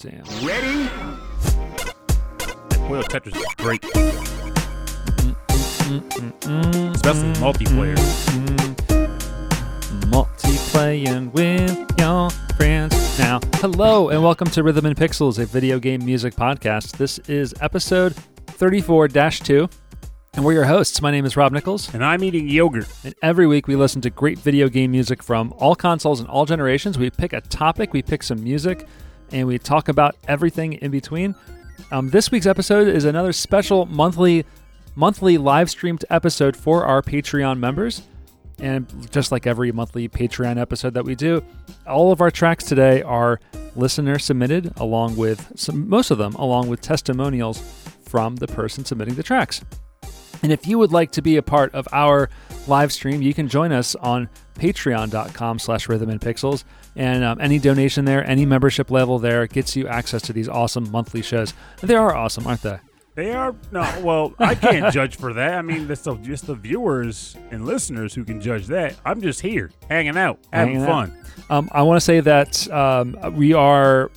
Damn. Ready? Foil Tetris is great, especially multiplayer. Mm-hmm. Multiplaying with your friends now. Hello, and welcome to Rhythm and Pixels, a video game music podcast. This is episode 34 2, and we're your hosts. My name is Rob Nichols, And I'm eating yogurt. and every week we listen to great video game music from all consoles and all generations. We pick a topic, we pick some music, and we talk about everything in between. Um, this week's episode is another special monthly monthly live streamed episode for our Patreon members. And just like every monthly Patreon episode that we do, all of our tracks today are listener submitted, along with some, most of them, along with testimonials from the person submitting the tracks. And if you would like to be a part of our live stream, you can join us on patreon.com slash rhythm and pixels. And um, any donation there, any membership level there gets you access to these awesome monthly shows. They are awesome, aren't they? They are no. Well, I can't judge for that. I mean, it's the, just the viewers and listeners who can judge that. I'm just here, hanging out, having Hanging out. fun. Um, I want to say that um, we are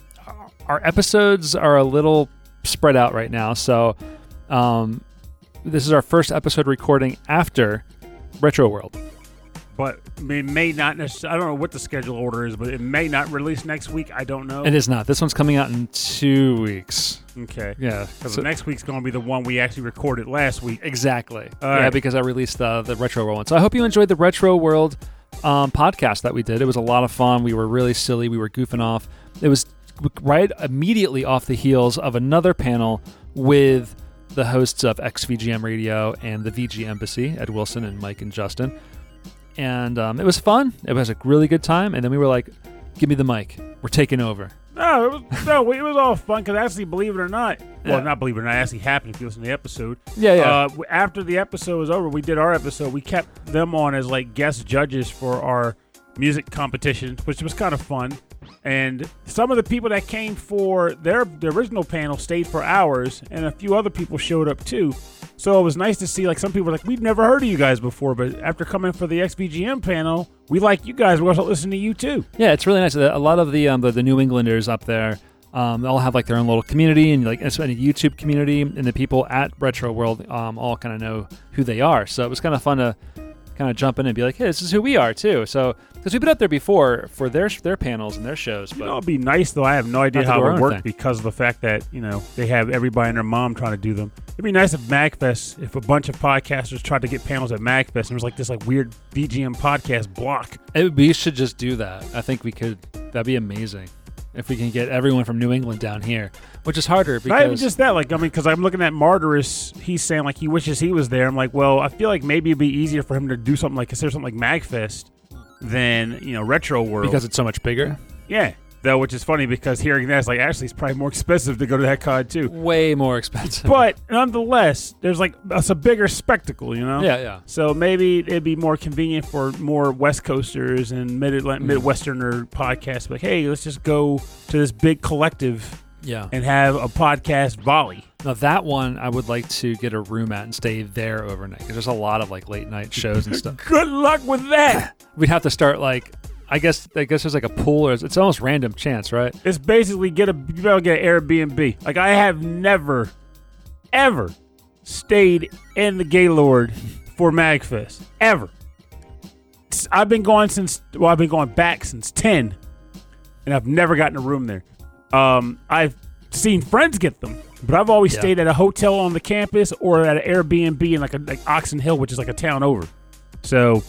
our episodes are a little spread out right now. So um, this is our first episode recording after Retro World. But it may not necessarily. I don't know what the schedule order is, but it may not release next week. I don't know. It is not. This one's coming out in two weeks. okay. Yeah. Because so- next week's going to be the one we actually recorded last week. Exactly. All yeah, right. because I released the the Retro World one. So I hope you enjoyed the Retro World um, podcast that we did. It was a lot of fun. We were really silly. We were goofing off. It was right immediately off the heels of another panel with the hosts of XVGM Radio and the VG Embassy, Ed Wilson and Mike and Justin. And um, it was fun. It was a really good time. And then we were like, "Give me the mic. We're taking over." No, it was, no, it was all fun because actually, believe it or not, well, Yeah. not believe it or not, it actually happened if you listen to the episode. Yeah, yeah. Uh, w- after the episode was over, we did our episode. We kept them on as like guest judges for our music competition, which was kind of fun. And some of the people that came for their the original panel stayed for hours, and a few other people showed up too. So it was nice to see like some people were like we've never heard of you guys before, but after coming for the XVGM panel, we like you guys. We're also listening to you too. Yeah, it's really nice. That a lot of the um, the, the New Englanders up there, um, they all have like their own little community and like it's a YouTube community, and the people at Retro World um, all kind of know who they are. So it was kind of fun to kind of jump in and be like, hey, this is who we are too. So because we've been up there before for their their panels and their shows, You but know, it'd be nice though. I have no idea how it would work thing. because of the fact that you know they have everybody and their mom trying to do them. It'd be nice if Magfest, if a bunch of podcasters tried to get panels at Magfest, and there was like this like weird VGM podcast block. it, we should just do that. I think we could. That'd be amazing if we can get everyone from New England down here, which is harder because Not even just that, like I mean, because I'm looking at Martyrus, he's saying like he wishes he was there. I'm like, well, I feel like maybe it'd be easier for him to do something like consider something like Magfest than you know Retro World. because it's so much bigger. yeah, though, which is funny because hearing that is like actually it's probably more expensive to go to that con too. Way more expensive. But nonetheless, there's like it's a bigger spectacle, you know. yeah, yeah. So maybe it'd be more convenient for more West Coasters and mid mm. Midwesterner podcasts. Like, hey, let's just go to this big collective Yeah. and have a podcast volley. Now that one I would like to get a room at and stay there overnight because there's a lot of like late night shows and stuff. Good luck with that. We'd have to start like I guess I guess there's like a pool or it's, it's almost random chance, right? it's basically get a you better get an Airbnb. Like I have never, ever stayed in the Gaylord for Magfest ever. I've been going since well, I've been going back since ten, and I've never gotten a room there. Um, I've seen friends get them, but I've always Yeah. stayed at a hotel on the campus or at an Airbnb in like a like Oxon Hill, which is like a town over. So,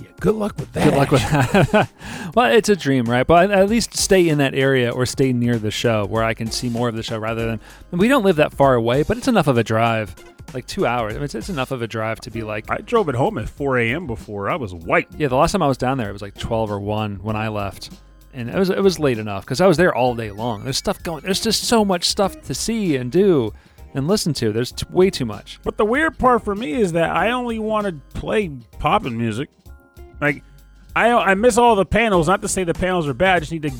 yeah, good luck with that. Good luck with that. well, it's a dream, right? But at least stay in that area or stay near the show where I can see more of the show rather than we don't live that far away, but it's enough of a drive, like two hours. I mean, it's, it's enough of a drive to be like, I drove it home at 4 a.m. before. I was white. yeah. The last time I was down there, it was like twelve or one when I left. And it was it was late enough because I was there all day long. There's stuff going. There's just so much stuff to see and do and listen to. There's t- way too much. But the weird part for me is that I only want to play Pop'n Music. Like, I I miss all the panels. Not to say the panels are bad. I just need to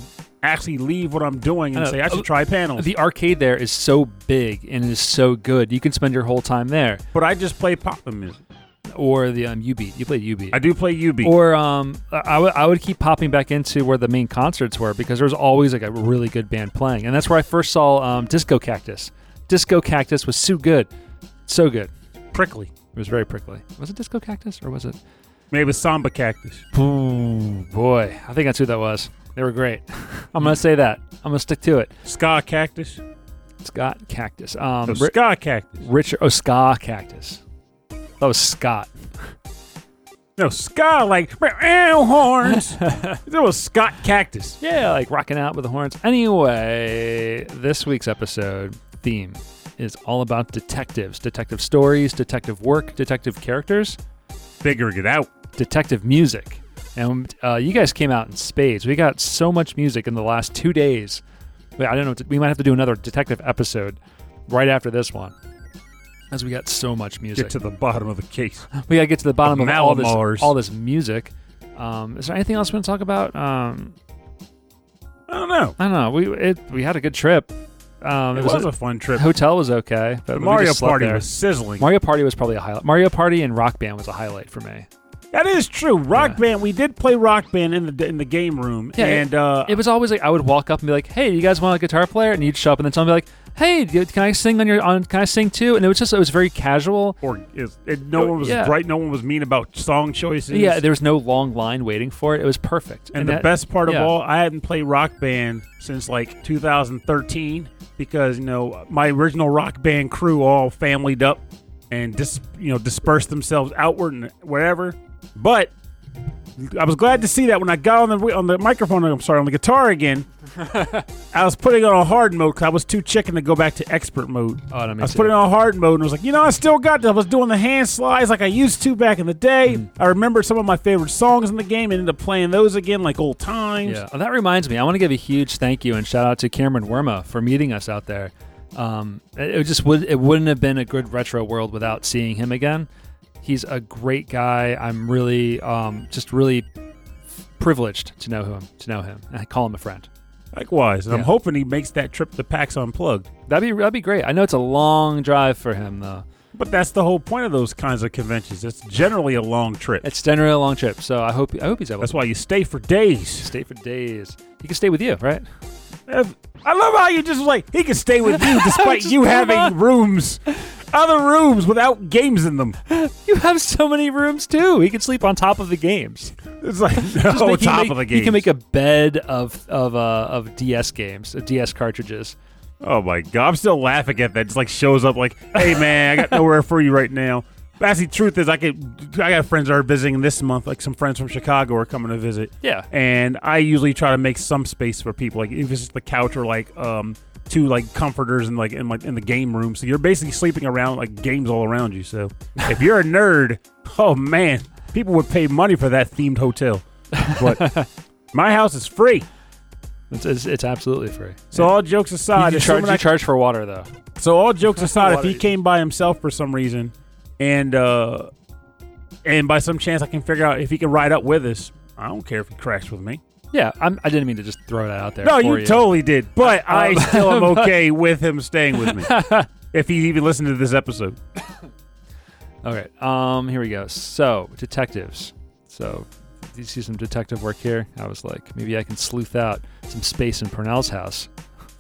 actually leave what I'm doing and know. say I should try panels. The arcade there is so big and is so good. You can spend your whole time there. but I just play Pop'n Music. or the um, jubeat. You played U beat. I do play jubeat. Or um, I would I would keep popping back into where the main concerts were because there was always like a really good band playing, and that's where I first saw um, Disco Cactus. Disco Cactus was so good, so good. prickly. It was very prickly. Was it Disco Cactus or was it? Maybe Samba Cactus. Ooh, boy, I think that's who that was. They were great. I'm gonna say that. I'm gonna stick to it. Ska Cactus. Scott Cactus. Um, No, Ri- Ska Cactus. Richard. Oh, Ska Cactus. That was Scott. No, Ska like meow horns. there was Scott Cactus. Yeah, like rocking out with the horns. Anyway, this week's episode theme is all about detectives, detective stories, detective work, detective characters, Figuring it out. Detective music. And uh, you guys came out in spades. We got so much music in the last two days. I don't know. We might have to do another detective episode right after this one, as we got so much music. Get to the bottom of the case. we gotta get to the bottom of all this, all this music. Um, is there anything else we want to talk about? Um, I don't know. I don't know. We it, we had a good trip. Um, It was a fun trip. hotel was okay, but The Mario Party was sizzling. Mario Party was probably a highlight. Mario Party and Rock Band was a highlight for me. That is true. Rock Yeah. Band. We did play Rock Band in the in the game room, Yeah, and uh, It was always like I would walk up and be like, "Hey, do you guys want a guitar player?" And you'd show up, and then someone would be like, "Hey, do can I sing on your on? Can I sing too?" And it was just it was very casual. or is, it, no one was Yeah. right. No one was mean about song choices. Yeah, there was no long line waiting for it. It was perfect. And, the that- best part of all, I hadn't played Rock Band since like 2013 because you know my original Rock Band crew all familyed up and dis you know dispersed themselves outward and wherever. But I was glad to see that when I got on the on the microphone. I'm sorry, on the guitar again. I was putting on hard mode because I was too chicken to go back to expert mode. Oh, that I was putting it. on hard mode and I was like, you know, I still got this. I was doing the hand slides like I used to back in the day. Mm-hmm. I remembered some of my favorite songs in the game and ended up playing those again like old times. Yeah, oh, that reminds me. I want to give a huge thank you and shout out to Cameron Werma for meeting us out there. Um, it, it just would it wouldn't have been a good retro world without seeing him again. He's a great guy. I'm really um, just really privileged to know him. To know him, and I call him a friend. Likewise. And I'm hoping he makes that trip to PAX Unplugged. That'd be that'd be great. I know it's a long drive for him though. But that's the whole point of those kinds of conventions. It's generally a long trip. It's generally a long trip, so I hope I hope he's able. That's why you stay for days. stay for days. He can stay with you, right? If- I love how you just like he can stay with you despite you having rooms, other rooms without games in them. You have so many rooms too. He can sleep on top of the games. It's like oh, make- he top make- of the game. He can make a bed of of uh, of DS games, of DS cartridges. Oh my god, I'm still laughing at that. Just like shows up like, hey man, I got nowhere for you right now. But actually, truth is, I could. I got friends that are visiting this month. Like some friends from Chicago are coming to visit, Yeah, and I usually try to make some space for people. Like if it's just the couch or like um two like comforters and like in like in the game room. So you're basically sleeping around like games all around you. So if you're a nerd, oh man, people would pay money for that themed hotel. But my house is free. it's, it's, it's absolutely free. So all jokes aside, you charge I you charge for water though. So all jokes aside, if he came by himself for some reason, and uh, and by some chance I can figure out if he can ride up with us, I don't care if he crashed with me. Yeah, I'm, I didn't mean to just throw that out there. No, for you, totally did, but I Um, still am okay with him staying with me if he even listened to this episode. Okay. Um. Here we go. So detectives. So you see some detective work here. I was like, maybe I can sleuth out some space in Purnell's house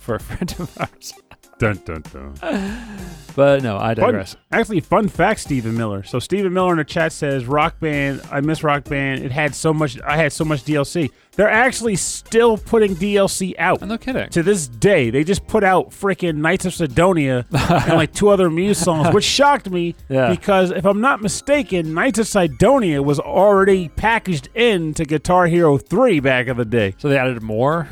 for a friend of ours. Dun dun dun. But no, I Fun, digress. actually, fun fact: Stephen Miller. So Stephen Miller in the chat says, "Rock Band. I miss Rock Band. It had so much. I had so much DLC. They're actually still putting DLC out." No kidding. to this day, they just put out freaking Knights of Cydonia and like two other Muse songs, which shocked me Yeah. because if I'm not mistaken, Knights of Cydonia was already packaged into Guitar Hero 3 back in the day. So they added more.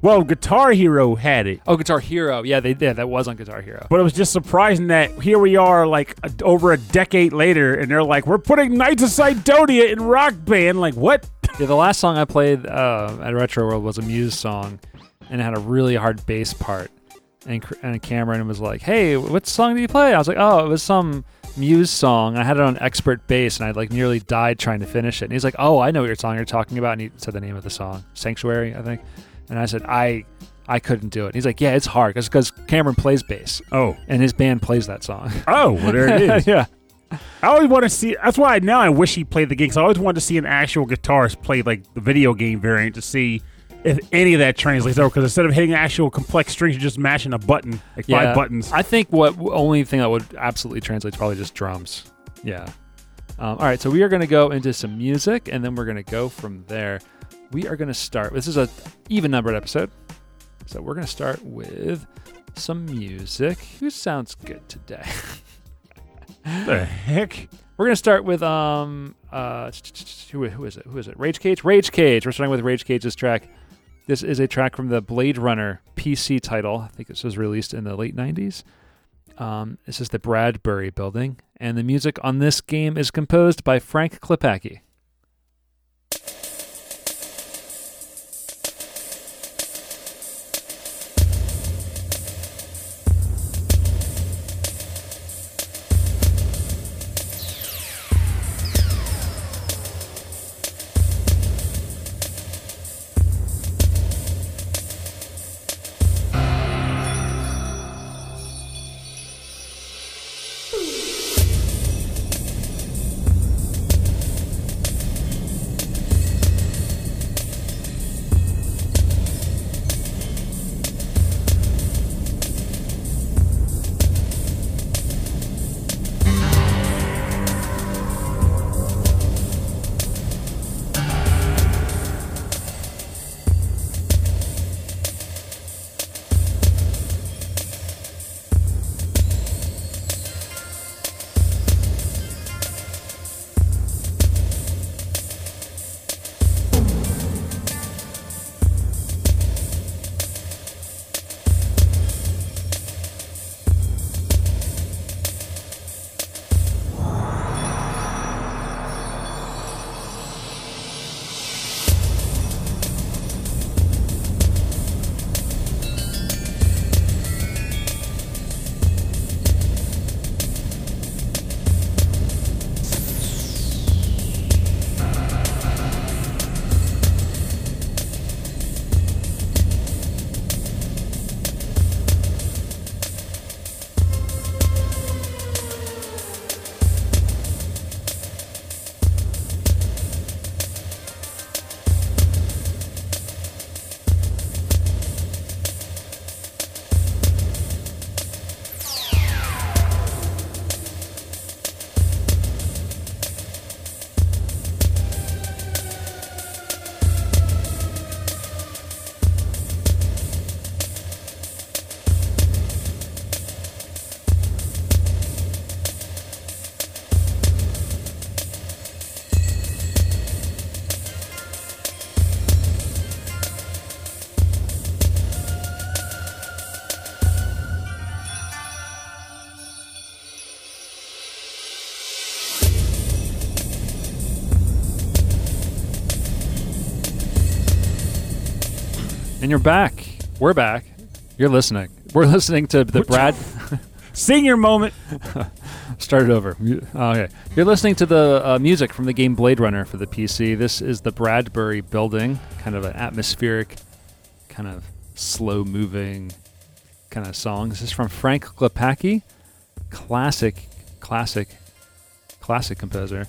Well, Guitar Hero had it. Oh, Guitar Hero. Yeah, they did. That was on Guitar Hero. But it was just surprising that here we are, like a, over a decade later, and they're like, "We're putting Knights of Cydonia in Rock Band." Like, what? Yeah, the last song I played uh, at Retro World was a Muse song, and it had a really hard bass part. And, and Cameron was like, "Hey, what song do you play?" I was like, "Oh, it was some Muse song. I had it on expert bass, and I like nearly died trying to finish it." And he's like, "Oh, I know what your song you're talking about." And he said the name of the song, Sanctuary, I think. And I said, "I, I couldn't do it." he's like, "Yeah, it's hard because Cameron plays bass, Oh, and his band plays that song." oh, well, there it is. yeah, I always want to see. That's why now I wish he played the game. Cause I always wanted to see an actual guitarist play like the video game variant to see if any of that translates over. Because instead of hitting actual complex strings, you're just mashing a button, like five buttons. I think what only thing that would absolutely translate is probably just drums. Yeah. Um, all right, so we are going to go into some music, and then we're going to go from there. We are going to start. This is a even numbered episode, so we're going to start with some music. Who sounds good today? the heck? We're gonna start with um uh who, who is it? Who is it? Rage Cage. Rage Cage. We're starting with Rage Cage's track. This is a track from the Blade Runner PC title. I think this was released in the late '90s. Um, this is the Bradbury Building, and the music on this game is composed by Frank Klepacki. And you're back. We're back. You're listening. We're listening to the Brad. Sing your moment. Start it over. Okay. You're listening to the uh, music from the game Blade Runner for the PC. This is the Bradbury building, kind of an atmospheric, kind of slow moving kind of song. This is from Frank Klepacki, classic, classic, classic composer.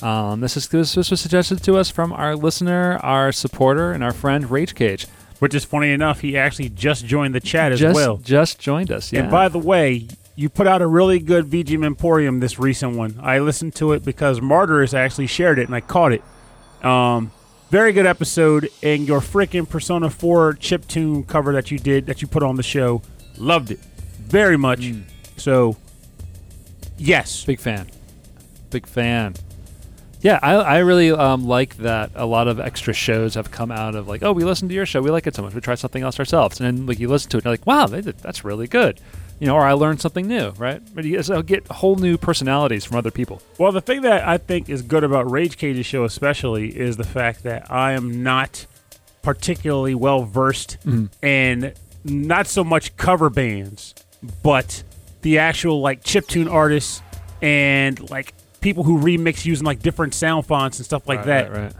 Um, this is this was suggested to us from our listener, our supporter, and our friend Rage Cage. Which is funny enough, he actually just joined the chat as just, well. Just joined us. Yeah. And by the way, you put out a really good VGM Emporium, this recent one. I listened to it because Martyrs actually shared it and I caught it. Um, very good episode, and your freaking Persona 4 chip tune cover that you did, that you put on the show, loved it very much. Mm. So, yes. Big fan. Big fan. Yeah, I, I really um, like that a lot of extra shows have come out of like, oh, we listened to your show, we like it so much, we try something else ourselves, and then like you listen to it, and you're like, wow, they did, that's really good, you know, or I learned something new, right? But you so get whole new personalities from other people. Well, the thing that I think is good about Rage Cage's show, especially, is the fact that I am not particularly well versed in not so much cover bands, but the actual like chiptune artists and like people who remix using like different sound fonts and stuff like Right, that. right, right.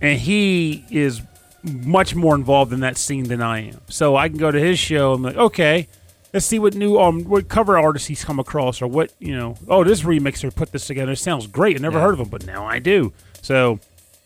And he is much more involved in that scene than I am. So I can go to his show and like, okay, let's see what new um what cover artists he's come across or what you know. Oh, this remixer put this together. It sounds great. I never Yeah. heard of him, but now I do. So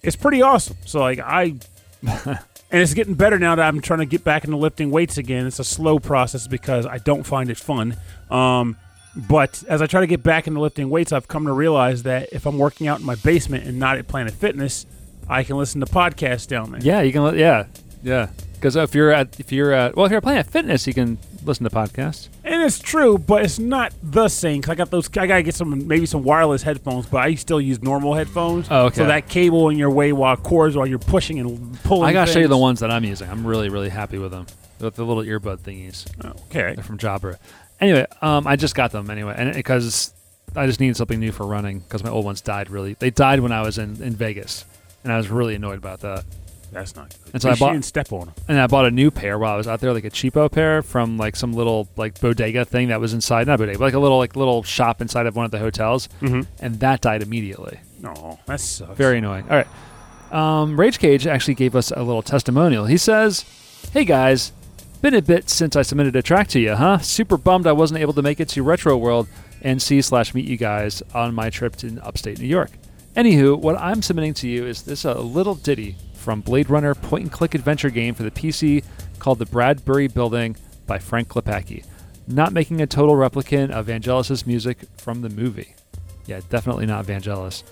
it's pretty awesome. So like I. And it's getting better now that I'm trying to get back into lifting weights again. It's a slow process because I don't find it fun. Um, but as I try to get back into lifting weights, I've come to realize that if I'm working out in my basement and not at Planet Fitness, I can listen to podcasts down there. Yeah, you can. li- Yeah, yeah. Because if you're at if you're at well if you're at fitness, you can listen to podcasts. And it's true, but it's not the same. Cause I got those. I gotta get some maybe some wireless headphones, but I still use normal headphones. Oh, okay. So that cable in your way while cords while you're pushing and pulling. I gotta show you the ones that I'm using. I'm really really happy with them. The, the little earbud thingies. Okay. They're from Jabra. Anyway, um, I just got them anyway, and because I just needed something new for running because my old ones died. Really, they died when I was in in Vegas, and I was really annoyed about that. That's not good. And so I bought- step on them. And I bought a new pair while I was out there, like a cheapo pair from like some little like bodega thing that was inside, not bodega, but like a little like little shop inside of one of the hotels, Mm-hmm. and that died immediately. No, that sucks. Very annoying. All right. Um, Rage Cage actually gave us a little testimonial. He says, Hey guys, been a bit since I submitted a track to you, huh? Super bummed I wasn't able to make it to Retro World and see slash meet you guys on my trip to upstate New York. Anywho, what I'm submitting to you is this a little ditty from Blade Runner point and click adventure game for the PC called The Bradbury Building by Frank Klepacki. Not making a total replicant of Vangelis' music from the movie. Yeah, definitely not Vangelis.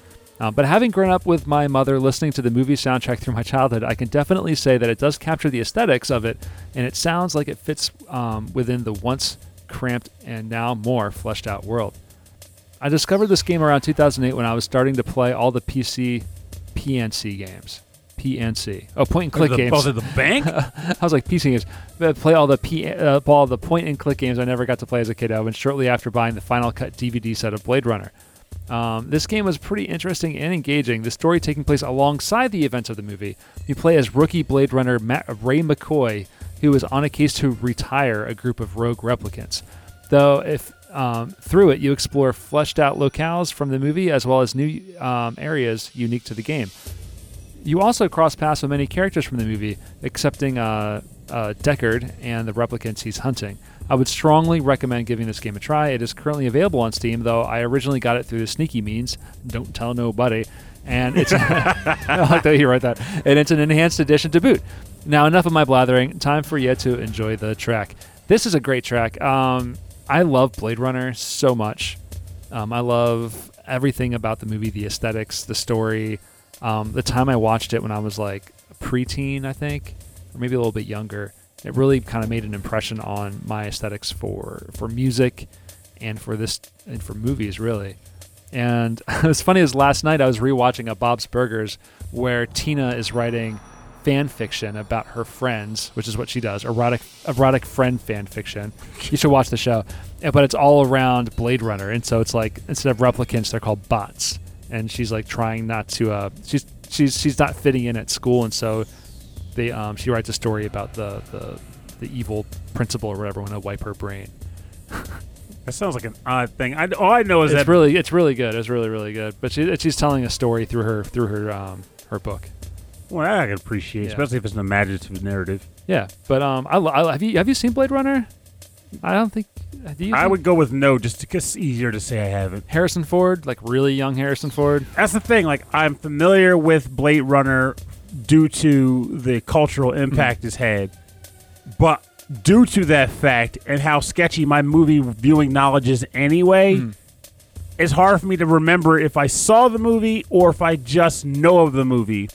Um, but having grown up with my mother listening to the movie soundtrack through my childhood, I can definitely say that it does capture the aesthetics of it, and it sounds like it fits um, within the once cramped and now more fleshed out world. I discovered this game around 2008 when I was starting to play all the PC PNC games. PNC. Oh, point and click the, games. Oh, the bank. I was like PC games. But play all the P, uh, all the point and click games I never got to play as a kid. I went shortly after buying the Final Cut DVD set of Blade Runner. Um, this game was pretty interesting and engaging. The story taking place alongside the events of the movie. You play as rookie Blade Runner Matt, Ray McCoy, who is on a case to retire a group of rogue replicants. Though, if um, through it you explore fleshed out locales from the movie as well as new um, areas unique to the game. You also cross paths with many characters from the movie, excepting uh, uh, Deckard and the replicants he's hunting. I would strongly recommend giving this game a try. It is currently available on Steam, though I originally got it through the sneaky means. Don't tell nobody. And it's I that you write that. And it's an enhanced edition to boot. Now, enough of my blathering. Time for you to enjoy the track. This is a great track. Um, I love Blade Runner so much. Um, I love everything about the movie, the aesthetics, the story. Um, the time I watched it when I was like a preteen, I think, or maybe a little bit younger, it really kind of made an impression on my aesthetics for for music and for this and for movies, really. And was funny as last night I was rewatching a Bob's Burgers where Tina is writing fan fiction about her friends, which is what she does, erotic erotic friend fan fiction. You should watch the show. But it's all around Blade Runner, and so it's like instead of replicants, they're called bots. And she's like trying not to. Uh, she's she's she's not fitting in at school, and so they um, she writes a story about the the, the evil principal or whatever want to wipe her brain. that sounds like an odd thing. I, all I know is It's that really it's really good. It's really really good. But she she's telling a story through her through her um, her book. well, I can appreciate, Yeah. especially if it's an imaginative narrative. Yeah, but um, I, I have you have you seen Blade Runner? I don't think. Do I would go with no, just because it's easier to say I haven't. Harrison Ford, like really young Harrison Ford. That's the thing. Like I'm familiar with Blade Runner due to the cultural impact it's had, but due to that fact and how sketchy my movie viewing knowledge is anyway, Mm. it's hard for me to remember if I saw the movie or if I just know of the movie.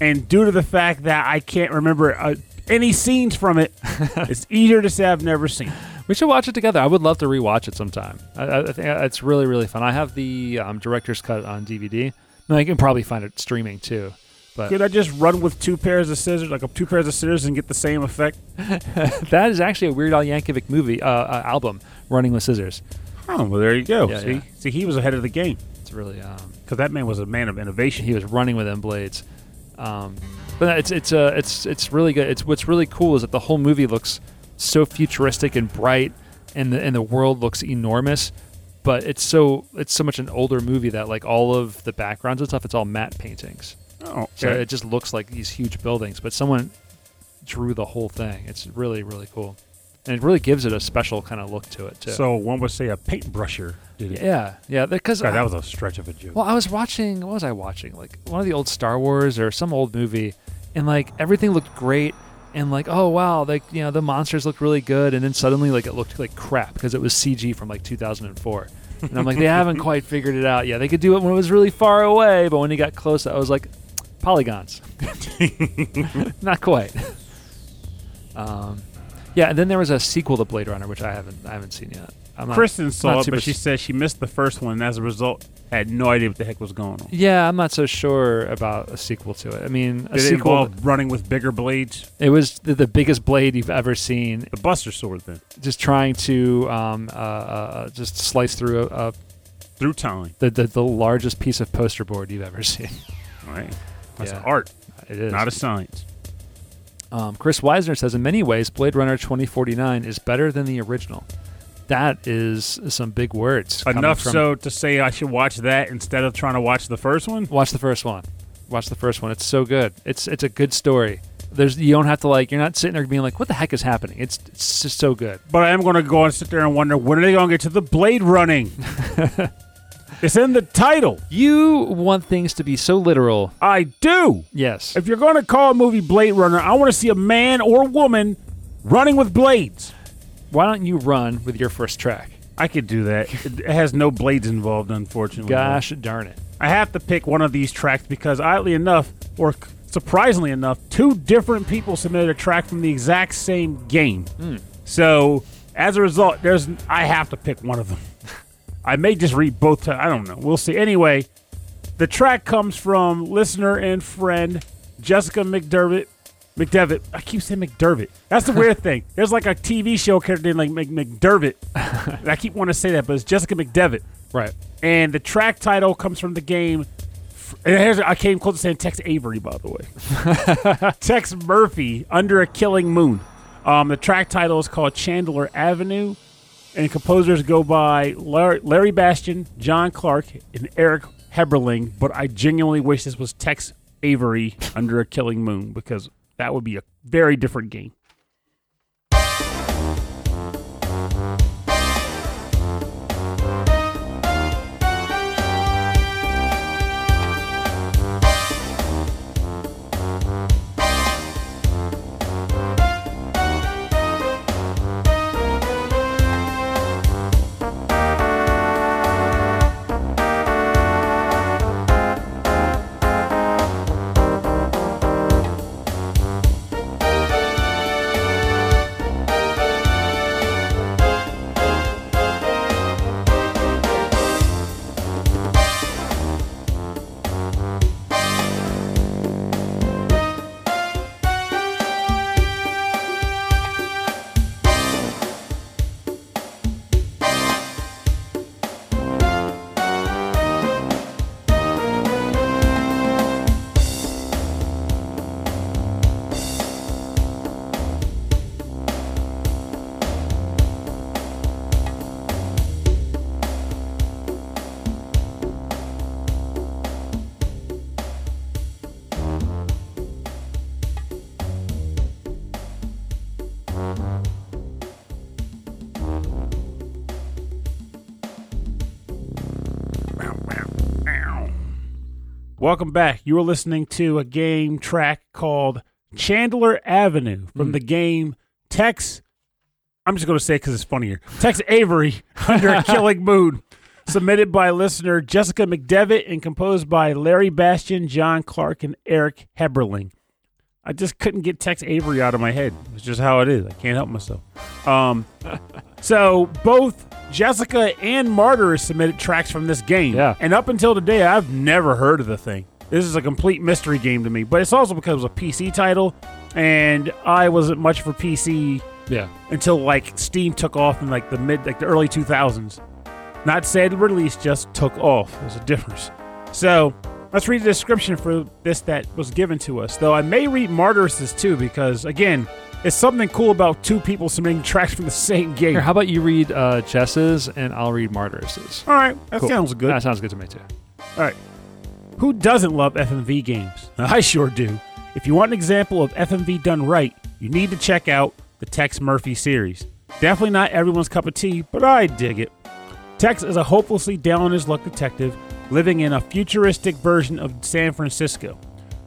And due to the fact that I can't remember uh, any scenes from it, it's easier to say I've never seen. it. We should watch it together. I would love to rewatch it sometime. I, I I think it's really really fun. I have the um, director's cut on DVD. No, you can probably find it streaming too. But Could I just run with two pairs of scissors, like two pairs of scissors, and get the same effect? that is actually a Weird Al Yankovic movie uh, uh, album, Running with Scissors. Oh, well, there you go. Yeah, see, yeah. see, he was ahead of the game. It's really um, because that man was a man of innovation. he was running with them blades. Um, but it's it's uh, it's it's really good. It's what's really cool is that the whole movie looks so futuristic and bright, and the and the world looks enormous. But it's so it's so much an older movie that like all of the backgrounds and stuff, it's all matte paintings. Oh, So okay. it just looks like these huge buildings. But someone drew the whole thing. It's really really cool. and it really gives it a special kind of look to it too. So one would say a paintbrusher did it. yeah, yeah, because God, that was a stretch of a joke. well, I was watching. What was I watching? Like one of the old Star Wars or some old movie, and like everything looked great, and like oh wow, like you know the monsters looked really good, and then suddenly like it looked like crap because it was CG from like 2004. And I'm like, they haven't quite figured it out. Yeah, they could do it when it was really far away, but when he got close, I was like, polygons. Not quite. Um, yeah, and then there was a sequel to Blade Runner, which I haven't I haven't seen yet. I'm not- Kristen saw it, super but she s- said she missed the first one, and as a result, had no idea what the heck was going on. Yeah, I'm not so sure about a sequel to it. I mean, a Did it sequel. involve running with bigger blades? It was the, the biggest blade you've ever seen. The Buster Sword, then, Just trying to um, uh, uh, just slice through a, a, through time. the, the the largest piece of poster board you've ever seen. All right, that's Yeah. an art, It is. not a science. um, Chris Weisner says, in many ways, Blade Runner 2049 is better than the original. That is some big words. Enough so to say I should watch that instead of trying to watch the first one. Watch the first one. Watch the first one. It's so good. It's it's a good story. There's you don't have to like you're not sitting there being like what the heck is happening. It's it's just so good. But I am going to go and sit there and wonder when are they going to get to the blade running? it's in the title. You want things to be so literal. I do. Yes. If you're going to call a movie Blade Runner, I want to see a man or woman running with blades. Why don't you run with your first track? I could do that. It has no blades involved, unfortunately. Gosh darn it. I have to pick one of these tracks because, oddly enough, or surprisingly enough, two different people submitted a track from the exact same game. Hmm. So, as a result, there's I have to pick one of them. I may just read both. I I don't know. We'll see. Anyway, the track comes from listener and friend Jessica McDermott. McDevitt. I keep saying McDermott. That's the weird thing. There's like a TV show character named like Mc- McDermott. and I keep wanting to say that, but it's Jessica McDevitt Right. and the track title comes from the game. And here's, I came close to saying Tex Avery, by the way. Tex Murphy, Under a Killing Moon. Um, the track title is called Chandler Avenue, and composers go by Larry, Bastian, John Clark, and Eric Heberling. But I genuinely wish this was Tex Avery, Under a Killing Moon, because that would be a very different game. Welcome back. You are listening to a game track called Chandler Avenue from the game Tex. I'm just going to say because it's funnier. Tex Avery under a killing mood, Submitted by listener Jessica McDevitt and composed by Larry Bastian, John Clark, and Eric Heberling. I just couldn't get Tex Avery out of my head. It's just how it is. I can't help myself. Um, so both Jessica and Martyr submitted tracks from this game. Yeah. And up until today, I've never heard of the thing. This is a complete mystery game to me. But it's also because it was a PC title, and I wasn't much for PC Yeah. until like Steam took off in like the mid, like the early 2000s. Not said release, just took off. There's a difference. So let's read the description for this that was given to us. Though I may read Martyr's too, because again, it's something cool about two people submitting tracks from the same game. Here, how about you read uh, Jess's and I'll read Martyr's. All right, that Cool. sounds good. That sounds good to me too. All right. Who doesn't love FMV games? I sure do. If you want an example of FMV done right, you need to check out the Tex Murphy series. Definitely not everyone's cup of tea, but I dig it. Tex is a hopelessly down on his luck detective living in a futuristic version of San Francisco.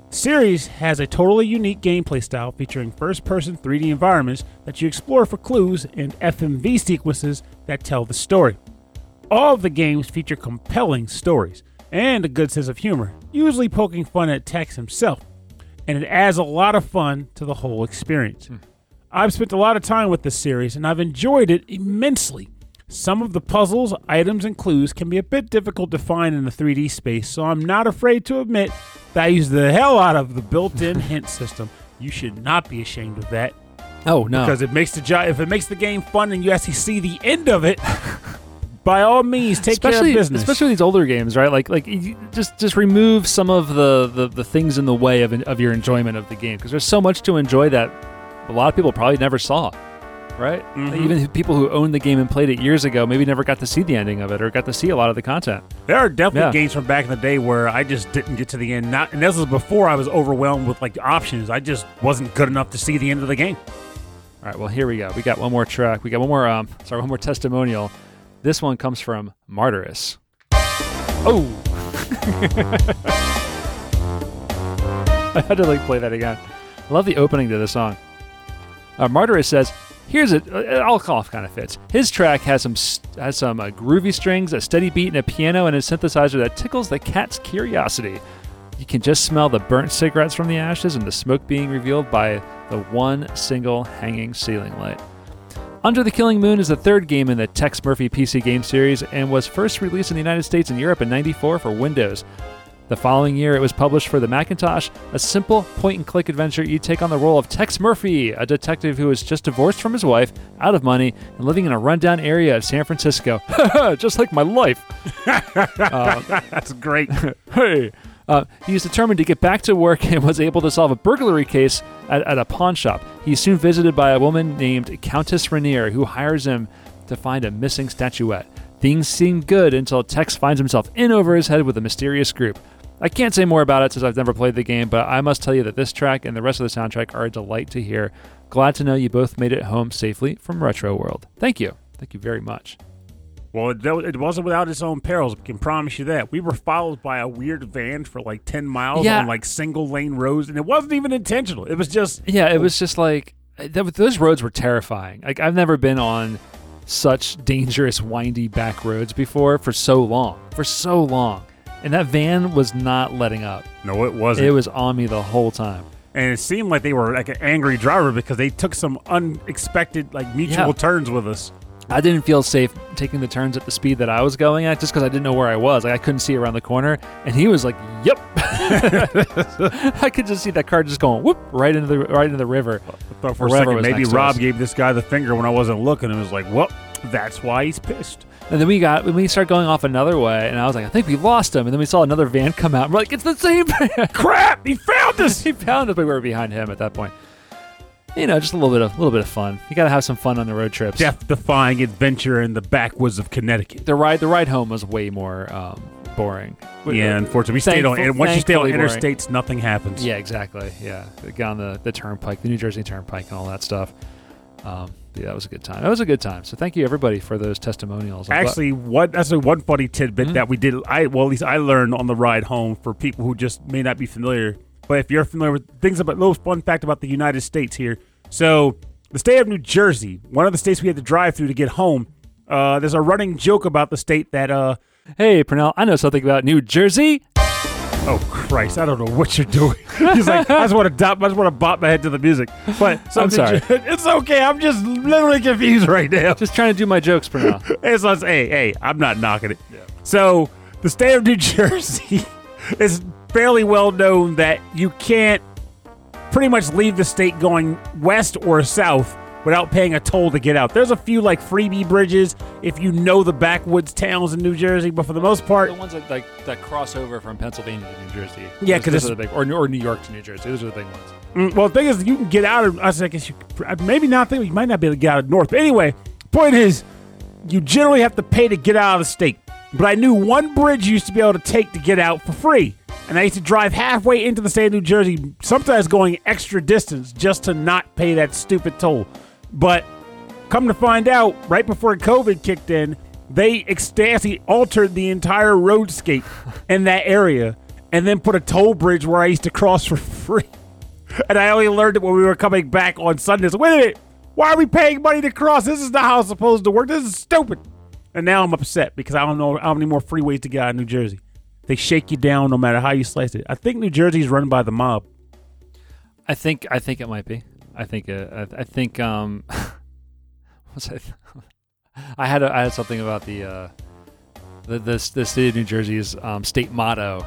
The series has a totally unique gameplay style featuring first person 3D environments that you explore for clues and FMV sequences that tell the story. All of the games feature compelling stories and a good sense of humor, usually poking fun at Tex himself, and it adds a lot of fun to the whole experience. Hmm. I've spent a lot of time with this series and I've enjoyed it immensely. Some of the puzzles, items, and clues can be a bit difficult to find in the 3D space, so I'm not afraid to admit that I use the hell out of the built in hint system. You should not be ashamed of that Oh no. because it makes the jo- if it makes the game fun and you actually see the end of it, by all means take especially, care of business. especially these older games, right? Like, like just just remove some of the the, the things in the way of of your enjoyment of the game because there's so much to enjoy that a lot of people probably never saw, right? Mhm. Even people who owned the game and played it years ago maybe never got to see the ending of it or got to see a lot of the content. There are definitely Yeah. games from back in the day where I just didn't get to the end. Not, and this was before I was overwhelmed with like options. I just wasn't good enough to see the end of the game. All right, well here we go. We got one more track. We got one more um sorry one more testimonial. This one comes from Martyrus. Oh. I had to like play that again. I love the opening to the song. Uh, Martyrus says, "Here's it. All kind of fits. His track has some has some uh, groovy strings, a steady beat, and a piano and a synthesizer that tickles the cat's curiosity. You can just smell the burnt cigarettes from the ashes and the smoke being revealed by the one single hanging ceiling light." Under the Killing Moon is the third game in the Tex Murphy PC game series and was first released in the United States and Europe in 94 for Windows. The following year, it was published for the Macintosh, a simple point and click adventure. You take on the role of Tex Murphy, a detective who is just divorced from his wife, out of money, and living in a rundown area of San Francisco. just like my life. That's great. Hey! Uh, he is determined to get back to work and was able to solve a burglary case at, at a pawn shop. He's soon visited by a woman named Countess Rainier, who hires him to find a missing statuette. Things seem good until Tex finds himself in over his head with a mysterious group. I can't say more about it since I've never played the game, but I must tell you that this track and the rest of the soundtrack are a delight to hear. Glad to know you both made it home safely from Retro World. Thank you. Thank you very much. well, it, it wasn't without its own perils. I can promise you that. We were followed by a weird van for like ten miles Yeah. on like single lane roads, and it wasn't even intentional. It was just Yeah, it was just like those roads were terrifying. Like I've never been on such dangerous windy back roads before for so long. For so long. And that van was not letting up. no, it wasn't. It was on me the whole time. and it seemed like they were like an angry driver because they took some unexpected like mutual Yeah. turns with us. I didn't feel safe taking the turns at the speed that I was going at just because I didn't know where I was. Like I couldn't see around the corner, and he was like, "Yep." I could just see that car just going whoop right into the right into the river. I thought for a second was maybe next to Rob us. gave this guy the finger when I wasn't looking, and was like, "Well, that's why he's pissed." And then we got when we started going off another way, and I was like, I think we lost him. And then we saw another van come out. And we're like, it's the same van. Crap! He found us. he found us, but we were behind him at that point. You know, just a little bit of little bit of fun. You got to have some fun on the road trips. Death-defying adventure in the backwoods of Connecticut. The ride the ride home was way more um, boring. Yeah, unfortunately, we stayed on. And once you stay on thankfully boring. interstates, nothing happens. Yeah, exactly. Yeah, get on the the turnpike, the New Jersey Turnpike, and all that stuff. Um, that was a good time. That was a good time. So thank you everybody for those testimonials. I'm glad- Actually, what that's a one funny tidbit Mhm. that we did. I well, at least I learned on the ride home for people who just may not be familiar. But if you're familiar with things about little fun fact about the United States here. So the state of New Jersey, one of the states we had to drive through to get home. Uh, there's a running joke about the state that uh, hey, Pernell, I know something about New Jersey. Oh Christ! I don't know what you're doing. He's like, I just want to dop, I just want to bop my head to the music. But so I'm sorry. It's okay. I'm just literally confused right now. Just trying to do my jokes. Hey, so it's, hey, hey, I'm not knocking it. So the state of New Jersey is fairly well known that you can't pretty much leave the state going west or south without paying a toll to get out. There's a few like freebie bridges if you know the backwoods towns in New Jersey, but for the most part, the ones that like that cross over from Pennsylvania to New Jersey. Yeah, 'cause those it's- are the big, or, or New York to New Jersey. Those are the big ones. Mm, well, the thing is, you can get out of. I I guess you maybe not. Think you might not be able to get out of north. But anyway, point is, you generally have to pay to get out of the state. But I knew one bridge you used to be able to take to get out for free, and I used to drive halfway into the state of New Jersey, sometimes going extra distance just to not pay that stupid toll. But Come to find out, right before COVID kicked in, they extensively altered the entire roadscape in that area and then put a toll bridge where I used to cross for free. And I only learned it when we were coming back on Sundays. Wait a minute. Why are we paying money to cross? This is not how it's supposed to work. This is stupid. And now I'm upset because I don't know how many more freeways to get out of New Jersey. They shake you down no matter how you slice it. I think New Jersey is run by the mob. I think I think it might be. I think uh, I, I think um what's I I had a, I had something about the uh the the, the state of New Jersey's um, state motto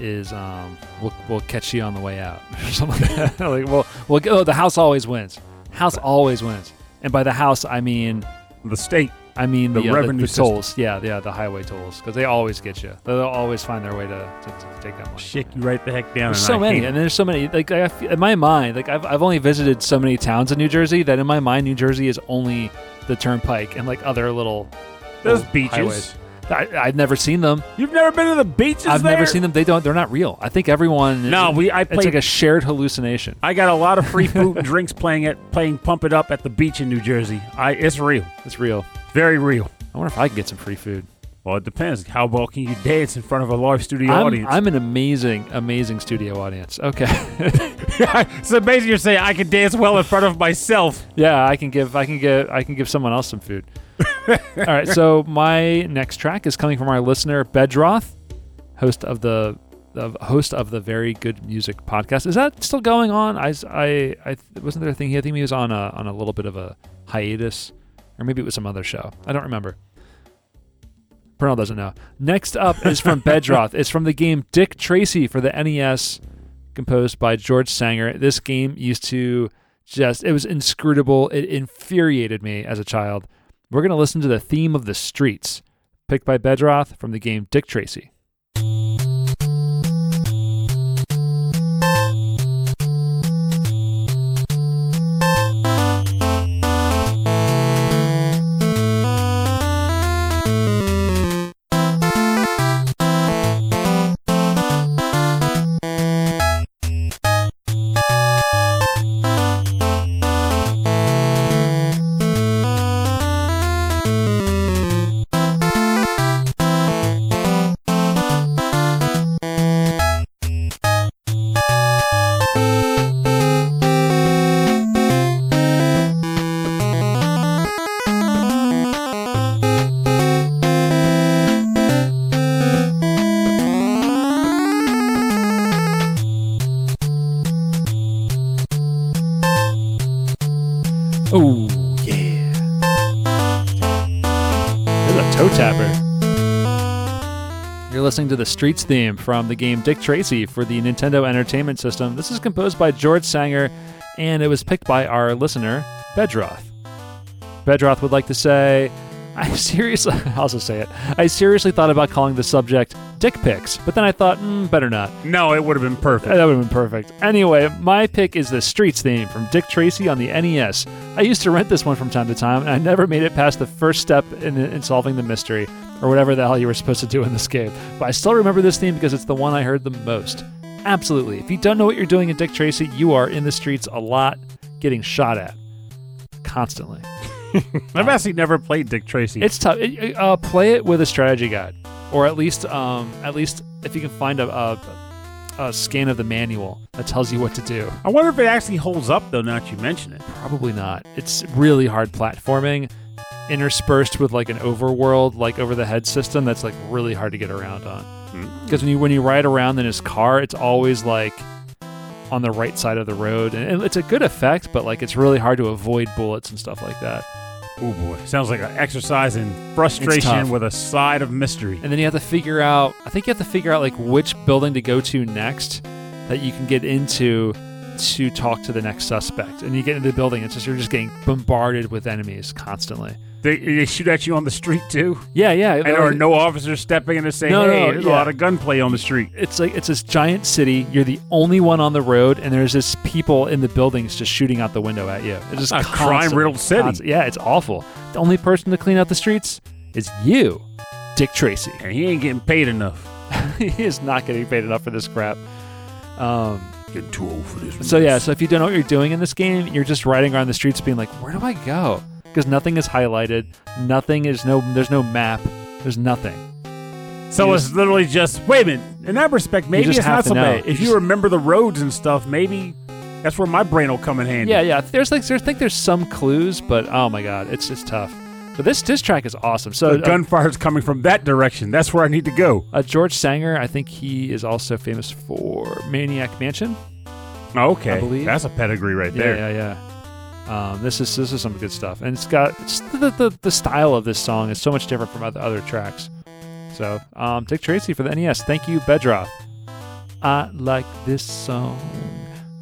is um we'll, we'll catch you on the way out or something like that. like well well oh, the house always wins. House always wins. And by the house I mean The state. I mean The the, uh, the- revenue the, tolls. Yeah, yeah, the highway tolls because they always get you. They'll always find their way to, to, to take that money. Shake you right the heck down. There's so I many, hate and it. there's so many. Like I, in my mind, like I've I've only visited so many towns in New Jersey that in my mind, New Jersey is only the Turnpike and like other little. Those little beaches. highways. I, I've never seen them. You've never been to the beaches I've there? never seen them. They don't. They're not real. I think everyone. No, we. I It's played. like a shared hallucination. I got a lot of free food and drinks playing at playing Pump It Up at the beach in New Jersey. I it's real, It's real. Very real. I wonder if I can get some free food. Well, it depends. How well can you dance in front of a live studio I'm, audience? I'm an amazing, amazing studio audience. Okay. so basically, you're saying I can dance well in front of myself. Yeah, I can give I can get I can give someone else some food. All right, so my next track is coming from our listener Bedroth, host of the the host of the Very Good Music podcast. Is that still going on? I I, I wasn't there a thing. I think he was on a on a little bit of a hiatus, or maybe it was some other show. I don't remember. Pernell doesn't know. Next up is from Bedroth. It's from the game Dick Tracy for the NES, composed by George Sanger. This game used to just it was inscrutable. It infuriated me as a child. We're gonna listen to the theme of the streets, picked by Bedroth from the game Dick Tracy. Listening to the Streets theme from the game Dick Tracy for the Nintendo Entertainment System. This is composed by George Sanger, and it was picked by our listener Bedroth. Bedroth would like to say, I seriously, I'll also say it. I seriously thought about calling the subject dick pics, but then I thought, mm, better not. No, it would have been perfect. That would have been perfect. Anyway, my pick is the Streets theme from Dick Tracy on the NES. I used to rent this one from time to time, and I never made it past the first step in, in solving the mystery, or whatever the hell you were supposed to do in this game. But I still remember this theme because it's the one I heard the most. Absolutely. If you don't know what you're doing in Dick Tracy, you are in the streets a lot, getting shot at constantly. I've actually never played Dick Tracy. It's tough. It- uh, play it with a strategy guide, or at least, um, at least if you can find a, a, a scan of the manual that tells you what to do. I wonder if it actually holds up, though. Now that you mention it, Probably not. It's really hard platforming, interspersed with like an overworld, like over the head system that's like really hard to get around on. Because when you when you ride around in his car, it's always like on the right side of the road, and it's a good effect, but like it's really hard to avoid bullets and stuff like that. oh boy, sounds like an exercise in frustration with a side of mystery. And then you have to figure out. I think you have to figure out like which building to go to next that you can get into to talk to the next suspect. And you get into the building, it's just you're just getting bombarded with enemies constantly. They, they shoot at you on the street too, Yeah, yeah. and there are no officers stepping in to say, No, "Hey, no, there's a lot of gunplay on the street." it's like it's this giant city. You're the only one on the road, and there's this people in the buildings just shooting out the window at you. It's just A crime-riddled city. constant- yeah, it's awful. The only person to clean out the streets is you, Dick Tracy. And he ain't getting paid enough. he is not getting paid enough for this crap. Um, Getting too old for this. so yeah, so if you don't know what you're doing in this game, you're just riding around the streets, being like, "Where do I go?" Because nothing is highlighted. Nothing is no. There's no map. There's nothing. So You it's just- literally just wait a minute. In that respect, maybe it's not so bad. If you remember the roads and stuff, maybe that's where my brain will come in handy. Yeah, yeah. There's like there's I think there's some clues, but oh my god, it's it's tough. But this this track is awesome. So The gunfire's coming from that direction. That's where I need to go. uh, uh, George Sanger, I think he is also famous for Maniac Mansion. Okay, I believe. that's a pedigree right Yeah, there. yeah, yeah. Um, this is this is some good stuff, and it's got it's the, the the style of this song is so much different from other other tracks. So, um, Dick Tracy for the NES. Thank you, Bedroth. I like this song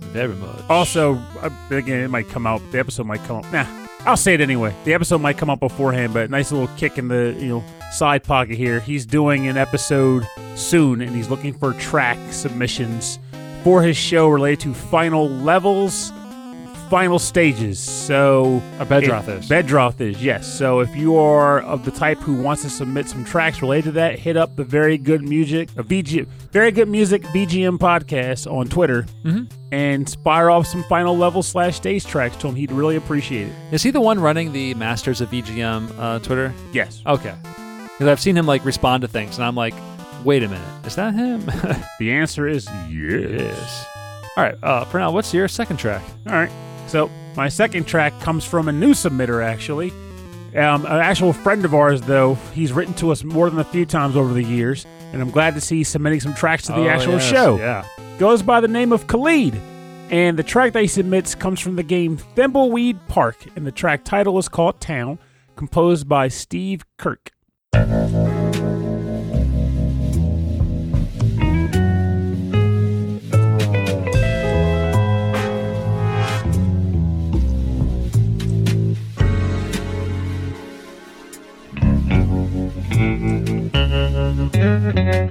very much. Also, uh, again, it might come out. The episode might come up. Nah, I'll say it anyway. The episode might come up beforehand, but nice little kick in the you know side pocket here. He's doing an episode soon, and he's looking for track submissions for his show related to final levels, final stages. So a Bedroth is. Bedroth is, yes. So if you are of the type who wants to submit some tracks related to that, hit up the Very Good Music, a VG, Very Good Music BGM podcast on Twitter Mhm. and fire off some final level slash stage tracks to him. He'd really appreciate it. Is he the one running the Masters of VGM uh, Twitter? Yes. Okay, because I've seen him like respond to things, and I'm like, wait a minute, is that him? The answer is yes. yes. All right, uh, for now, what's your second track? All right. So my second track comes from a new submitter, actually. Um, an actual friend of ours, though. He's written to us more than a few times over the years, and I'm glad to see he's submitting some tracks to the Oh, actual yes, show. Yeah. goes by the name of Khalid. And the track that he submits comes from the game Thimbleweed Park, and the track title is called Town, composed by Steve Kirk. All right,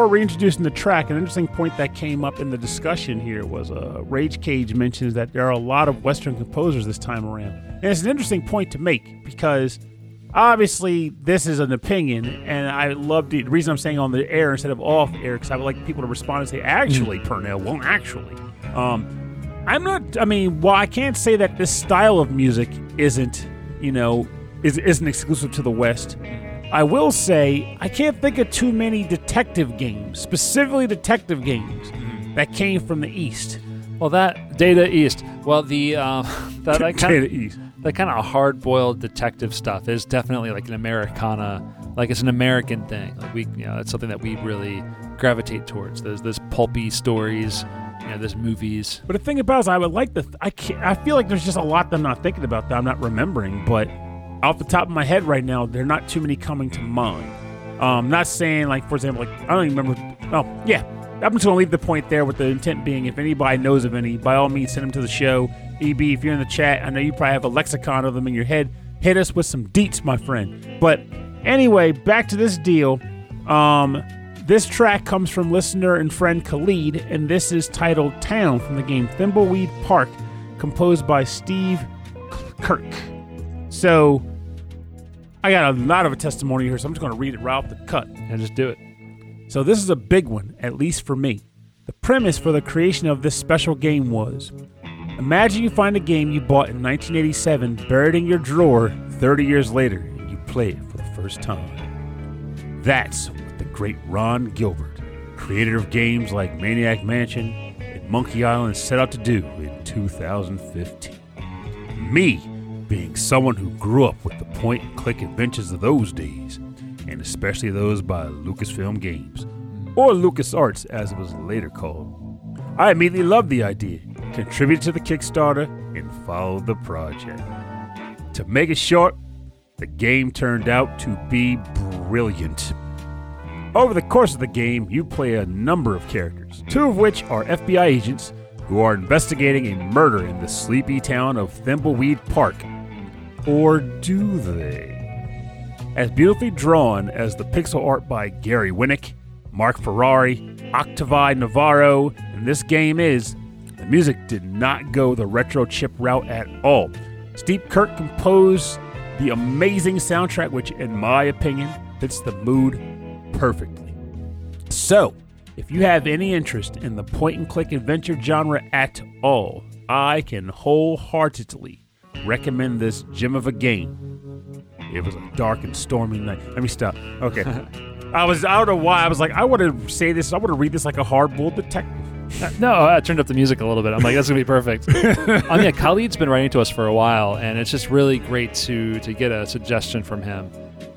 before reintroducing the track, an interesting point that came up in the discussion here was uh, Rage Cage mentions that there are a lot of Western composers this time around. And it's an interesting point to make because obviously this is an opinion, and I love the, the reason I'm saying on the air instead of off air because I would like people to respond and say, actually, Purnell, well, actually. Um, I'm not, I mean, while I can't say that this style of music isn't, you know, is, isn't exclusive to the West, I will say I can't think of too many detective games, specifically detective games, that came from the East. Well, that Data East. Well, the uh, that, that kind Data of East. that kind of hard-boiled detective stuff is definitely like an Americana, like it's an American thing. Like we, you know, it's something that we really gravitate towards. Those those pulpy stories, you know, those movies. But the thing about it is, I would like to. I can't, I feel like there's just a lot that I'm not thinking about that I'm not remembering. But off the top of my head right now, there are not too many coming to mind. Um, not saying like, for example, like I don't even remember. Oh, yeah. I'm just gonna leave the point there with the intent being, if anybody knows of any, by all means, send them to the show. EB, if you're in the chat, I know you probably have a lexicon of them in your head. Hit us with some deets, my friend. But Anyway, back to this deal. Um, this track comes from listener and friend Khalid, and this is titled Town from the game Thimbleweed Park, composed by Steve Kirk. So, I got a lot of a testimony here, so I'm just going to read it right off the cut. And just do it. So, this is a big one, at least for me. The premise for the creation of this special game was Imagine you find a game you bought in 1987 buried in your drawer 30 years later and you play it for the first time. That's what the great Ron Gilbert, creator of games like Maniac Mansion and Monkey Island, set out to do in 2015. Me, being someone who grew up with the point and click adventures of those days, and especially those by Lucasfilm Games, or LucasArts as it was later called, I immediately loved the idea contributed to the Kickstarter, and followed the project. To make it short, the game turned out to be brilliant. Over the course of the game, you play a number of characters, two of which are FBI agents who are investigating a murder in the sleepy town of Thimbleweed Park. Or do they? As beautifully drawn as the pixel art by Gary Winnick, Mark Ferrari, Octavi Navarro, and this game is, the music did not go the retro chip route at all. Steve Kirk composed the amazing soundtrack, which, in my opinion, fits the mood perfectly. So, if you have any interest in the point and click adventure genre at all, I can wholeheartedly recommend this gem of a game. It was a dark and stormy night. Let me stop. Okay. I was, I don't know why. I was like, I want to say this, I want to read this like a hard boiled detective. No, I turned up the music a little bit. I'm like, that's gonna be perfect. um, yeah, Khalid's been writing to us for a while, and it's just really great to to get a suggestion from him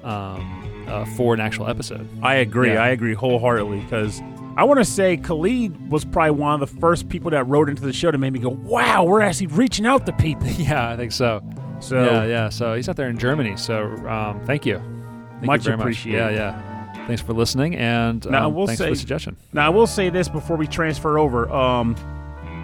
um, uh, for an actual episode. I agree. Yeah. I agree wholeheartedly because I want to say Khalid was probably one of the first people that wrote into the show that made me go, "Wow, we're actually reaching out to people." Yeah, I think so. So yeah, yeah. So he's out there in Germany. So um, thank you. Thank Much you appreciated. Much. Yeah, yeah. Thanks for listening, and Now, um, we'll thanks for the suggestion. now I will say this before we transfer over. Um,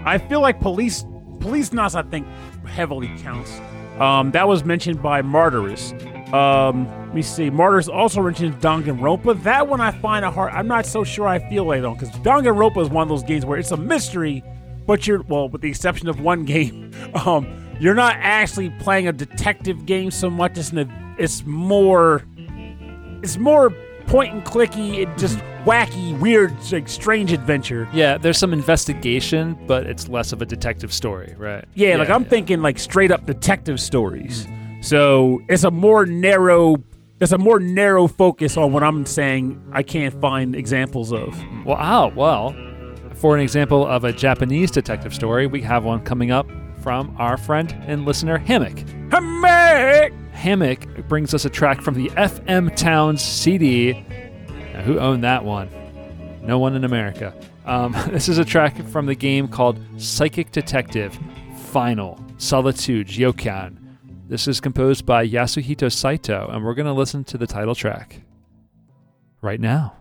I feel like police Policenauts I think heavily counts. Um, that was mentioned by Martyrus. Um, let me see. Martyrus also mentions Danganronpa. That one I find a hard. I'm not so sure I feel like on because Danganronpa is one of those games where it's a mystery, but you're well, with the exception of one game, um, you're not actually playing a detective game so much. It's an, it's more it's more point and clicky, it just wacky, weird, like strange adventure. Yeah, there's some investigation, but it's less of a detective story, right? Yeah, like I'm thinking like straight up detective stories. So it's a more narrow it's a more narrow focus on what I'm saying I can't find examples of. Well, oh, well, for an example of a Japanese detective story, we have one coming up from our friend and listener Hammock. Hammock! Hammock brings us a track from the FM Towns CD. Now, who owned that one? No one in America. Um, this is a track from the game called Psychic Detective Final Solitude Ryokan. This is composed by Yasuhito Saito, and we're going to listen to the title track right now.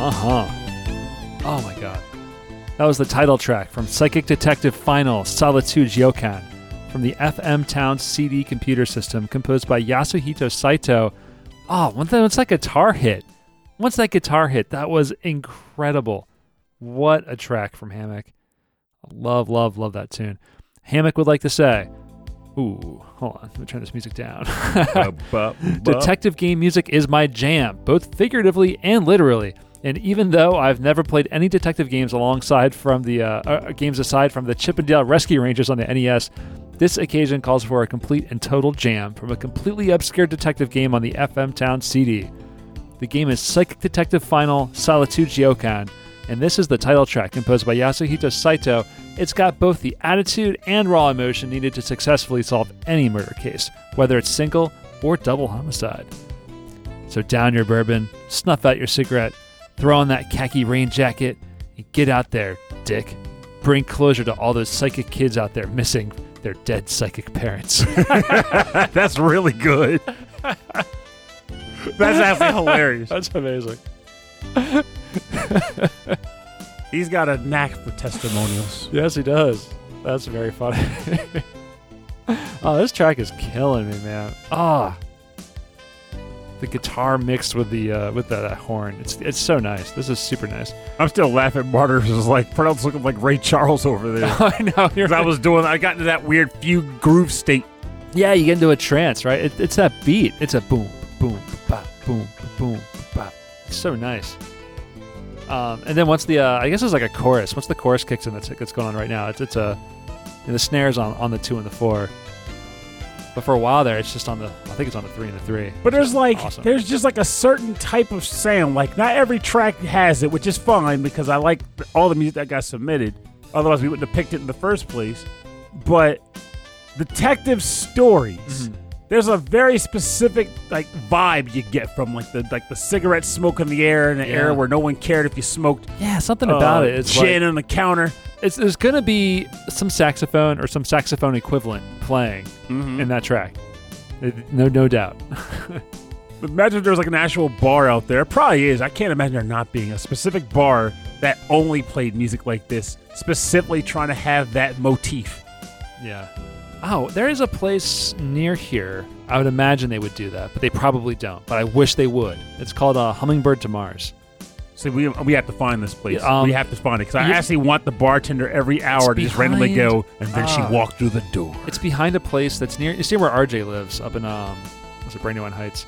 Uh huh. Oh my god. That was the title track from Psychic Detective Final Solitude Yokan from the FM Town CD computer system composed by Yasuhito Saito. Oh, once that, once that guitar hit, once that guitar hit, that was incredible. What a track from Hammock. Love, love, love that tune. Hammock would like to say, Ooh, hold on. Let me turn this music down. Detective game music is my jam, both figuratively and literally. And even though I've never played any detective games alongside from the uh, uh, games aside from the Chip 'n Dale Rescue Rangers on the NES, this occasion calls for a complete and total jam from a completely obscure detective game on the FM Town CD. The game is Psychic Detective Final Solitude Jiokan, and this is the title track composed by Yasuhito Saito. It's got both the attitude and raw emotion needed to successfully solve any murder case, whether it's single or double homicide. So down your bourbon, snuff out your cigarette, throw on that khaki rain jacket, and get out there, dick. Bring closure to all those psychic kids out there missing their dead psychic parents. That's really good. That's actually hilarious. That's amazing. He's got a knack for testimonials. Yes, he does. That's very funny. oh, this track is killing me, man. Ah, the guitar mixed with the uh, with that horn. It's it's so nice. This is super nice. I'm still laughing. Martyrs is like Pernell's looking like Ray Charles over there. I know. I was doing. I got into that weird fugue groove state. Yeah, you get into a trance, right? It, it's that beat. It's a boom, boom, ba, boom, boom, ba. It's so nice. Um, and then once the, uh, I guess it's like a chorus. Once the chorus kicks in, that's that's going on right now. It's it's a, the snares on on the two and the four. But for a while there, it's just on the. I think it's on the three and the three. But there's like awesome. there's just like a certain type of sound. Like not every track has it, which is fine because I like all the music that got submitted. Otherwise, we wouldn't have picked it in the first place. But detective stories. Mhm. There's a very specific like vibe you get from like the like the cigarette smoke in the air in an Yeah. era where no one cared if you smoked Yeah, something about uh, it. It's gin like, on the counter. it's there's gonna be some saxophone or some saxophone equivalent playing Mm-hmm. in that track. No, no doubt. Imagine if there was like an actual bar out there. It probably is. I can't imagine there not being a specific bar that only played music like this, specifically trying to have that motif. Yeah. Oh, there is a place near here. I would imagine they would do that, but they probably don't. But I wish they would. It's called uh, Hummingbird to Mars. See, we we have to find this place. Yeah, um, we have to find it because I actually want the bartender every hour to just randomly go, and then she Ah. walked through the door. It's behind a place that's near. It's near where RJ lives, up in um, was it Brandywine Heights,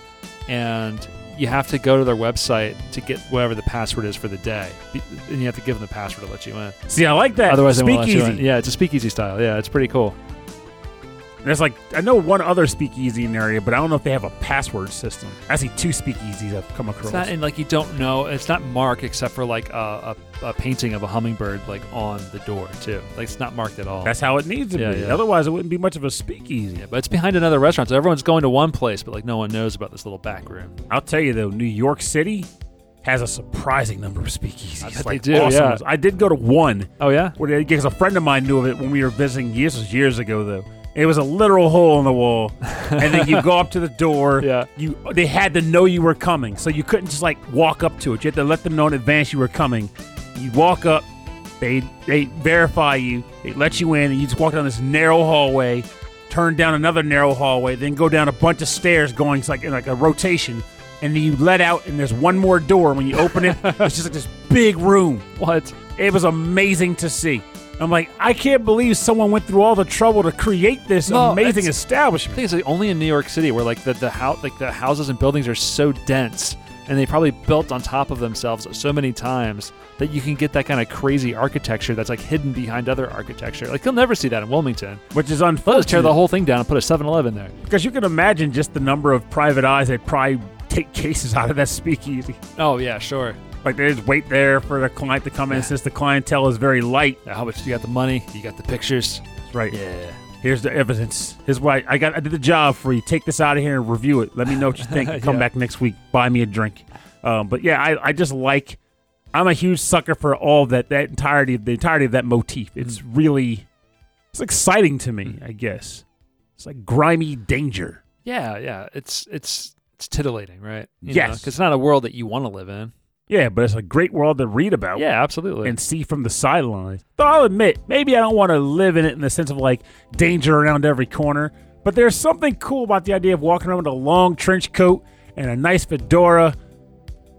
and you have to go to their website to get whatever the password is for the day, and you have to give them the password to let you in. See, I like that. Otherwise, they won't let you in. Yeah, it's a speakeasy style. Yeah, it's pretty cool. There's like I know one other speakeasy in the area, but I don't know if they have a password system. I see two speakeasies I've come across. It's not and like you don't know. It's not marked except for like a, a, a painting of a hummingbird like on the door too. Like it's not marked at all. That's how it needs to Yeah, be. yeah. Otherwise, it wouldn't be much of a speakeasy. yeah, but it's behind another restaurant, so everyone's going to one place, but like no one knows about this little back room. I'll tell you though, New York City has a surprising number of speakeasies. Like they do, awesome yeah. I did go to one Oh yeah, because a friend of mine knew of it when we were visiting years years ago though. It was a literal hole in the wall, and then you go up to the door. Yeah. You they had to know you were coming, so you couldn't just like walk up to it. You had to let them know in advance you were coming. You walk up, they they verify you, they let you in, and you just walk down this narrow hallway, turn down another narrow hallway, then go down a bunch of stairs going like in like a rotation, and then you let out, and there's one more door. When you open it, it's just like this big room. what? It was amazing to see. I'm like, I can't believe someone went through all the trouble to create this amazing it's- I establishment. think it's like only in New York City where like the the house like the houses and buildings are so dense and they probably built on top of themselves so many times that you can get that kind of crazy architecture that's like hidden behind other architecture. Like you'll never see that in Wilmington. Which is They'll just tear unfortunate the whole thing down and put a 7-Eleven there. because you can imagine just the number of private eyes that probably take cases out of that speakeasy. Oh yeah, sure. Like they just wait there for the client to come in since the clientele is very light. How much you got the money? You got the pictures. That's Right. Yeah. Here's the evidence. Here's why I got. I did the job for you. Take this out of here and review it. Let me know what you think. Come Yeah. back next week. Buy me a drink. Um, but yeah, I, I just like. I'm a huge sucker for all that. That entirety, of the entirety of that motif. It's really, it's exciting to me. I guess it's like grimy danger. Yeah, yeah. It's it's it's titillating, right? Yes. Because it's not a world that you want to live in. Yeah, but it's a great world to read about. Yeah, absolutely. and see from the sidelines. Though I'll admit, maybe I don't want to live in it in the sense of like danger around every corner. But there's something cool about the idea of walking around with a long trench coat and a nice fedora,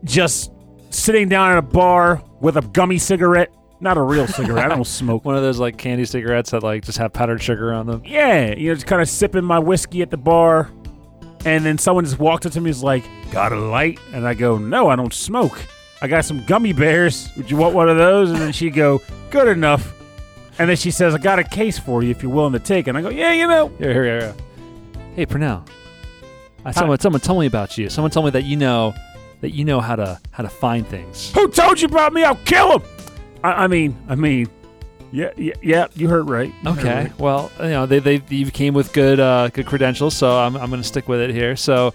just sitting down at a bar with a gummy cigarette. Not a real cigarette. I don't smoke. One of those like candy cigarettes that like just have powdered sugar on them. Yeah, you know, just kind of sipping my whiskey at the bar. And then someone just walked up to me and is like, Got a light? And I go, No, I don't smoke. I got some gummy bears. Would you want one of those? And then she'd go, Good enough. And then she says, I got a case for you if you're willing to take. It. And I go, Yeah, you know. Here, here, here. Hey, Pernell. Uh, someone, someone told me about you. Someone told me that you know that you know how to how to find things. Who told you about me? I'll kill him. I, I mean, I mean, yeah, yeah, yeah, you heard right. You heard Okay. right. Well, you know they they you came with good uh, good credentials, so I'm I'm gonna stick with it here. So.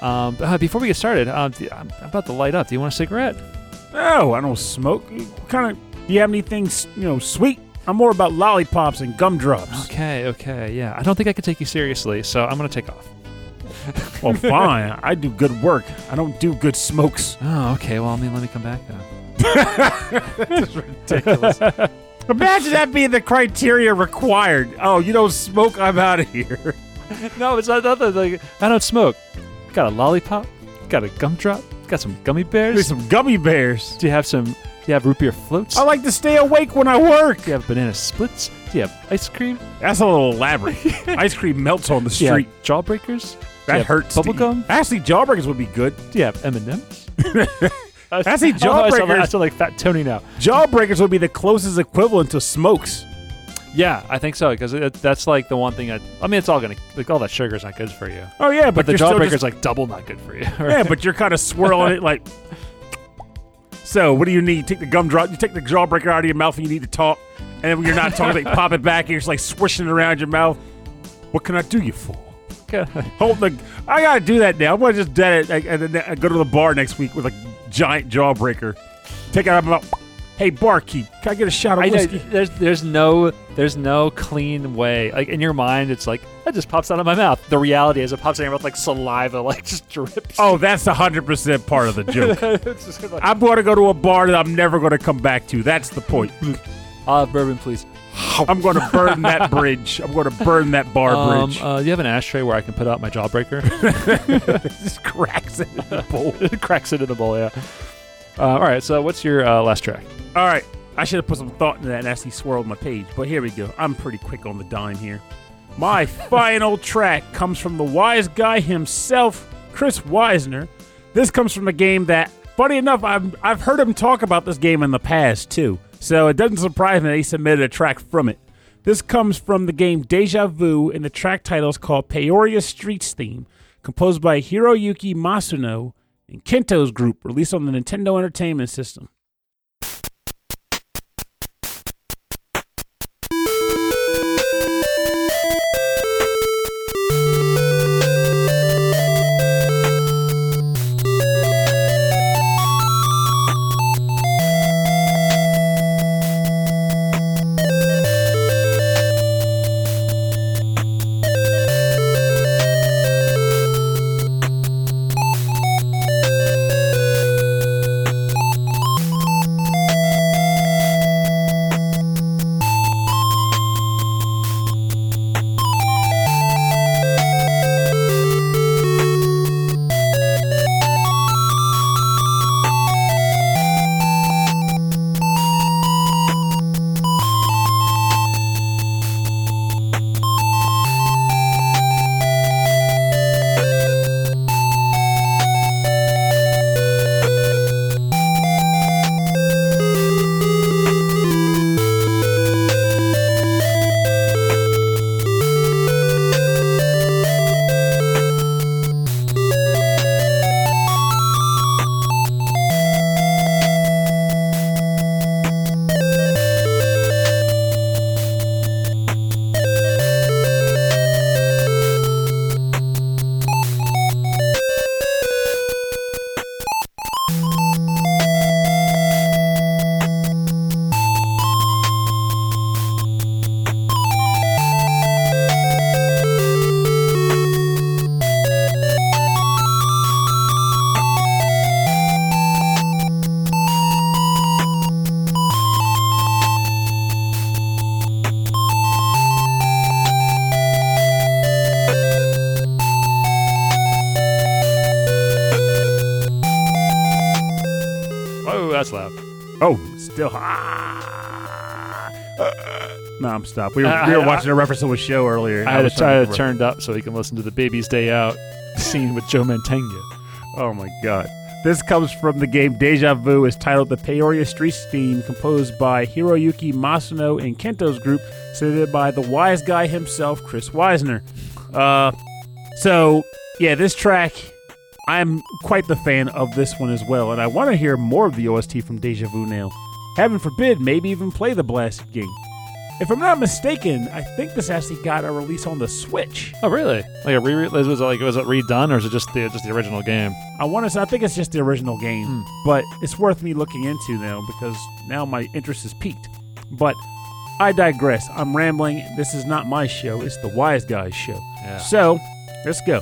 Um, but, uh, before we get started, do- I'm I'm about to light up. Do you want a cigarette? No, I don't smoke. Kind of, do you have anything, you know, sweet? I'm more about lollipops and gumdrops. Okay, okay, yeah. I don't think I can take you seriously, so I'm gonna take off. Well, fine. I do good work. I don't do good smokes. Oh, okay. Well, I mean, let me come back then. That's ridiculous. Imagine that being the criteria required. Oh, you don't smoke? I'm out of here. no, it's not nothing. Like I don't smoke. Got a lollipop. Got a gumdrop. Got some gummy bears? There's some gummy bears. Do you have some? Do you have root beer floats? I like to stay awake when I work. Do you have banana splits? Do you have ice cream? That's a little elaborate. Ice cream melts on the Do you street. have jawbreakers? Do you That hurts. Bubble gum? Actually, jawbreakers would be good. Do you have M and M's? I see oh, I sound like- I jawbreakers. sound like Fat Tony now. Jawbreakers would be the closest equivalent to smokes. Yeah, I think so because that's like the one thing. I, I mean, it's all gonna like all that sugar's not good for you. Oh yeah, But, but, the you're still jawbreaker's just- like double not good for you. yeah, but you're kind of swirling it like. So, what do you need? Take the gumdrop. You take the jawbreaker out of your mouth, and you need to talk. And then when you're not talking, like pop it back, and you're just like swishing it around your mouth. What can I do you for? Hold the. I gotta do that now. I'm gonna just dead it and then I go to the bar next week with a giant jawbreaker. Take it out of my mouth. Hey, barkeep, can I get a shot of I know whiskey? there's there's no there's no clean way. Like in your mind, it's like that just pops out of my mouth. The reality is, it pops out of your mouth like saliva, like just drips. Oh, that's hundred percent part of the joke. it's just like, I'm going to go to a bar that I'm never going to come back to. That's the point. I'll have bourbon, please. I'm going to burn that bridge. I'm going to burn that bar Um, bridge. uh, do you have an ashtray where I can put out my jawbreaker? It just cracks it in the bowl. it cracks into the bowl. Yeah. Uh, all right. So what's your uh, last track? All right. I should have put some thought into that and actually swirled my page. But here we go. I'm pretty quick on the dime here. My final track comes from the wise guy himself, Chris Weisner. This comes from a game that, funny enough, I've, I've heard him talk about this game in the past too. So it doesn't surprise me that he submitted a track from it. This comes from the game Deja Vu, and the track title is called Peoria Streets Theme, composed by Hiroyuki Masuno and Kento's group, released on the Nintendo Entertainment System. Still. Ah, no, I'm stopped. We were, I- we were I- watching a reference to a show earlier. I had to was try to turn it up so he can listen to the Baby's Day Out scene with Joe Mantegna. Oh my god. This comes from the game Deja Vu, is titled the Peoria Streets theme, composed by Hiroyuki Masuno and Kento's group, submitted by the wise guy himself, Chris Weisner. Uh, so yeah, this track, I'm quite the fan of this one as well, and I want to hear more of the OST from Deja Vu now. Heaven forbid, maybe even play the blasted game. If I'm not mistaken, I think this actually got a release on the Switch. Oh, really? Like a re was it like was it redone or is it just the just the original game? I want to say I think it's just the original game, Hmm. but it's worth me looking into now because now my interest is piqued. But I digress. I'm rambling. This is not my show. It's the Wise Guys show. Yeah. So let's go.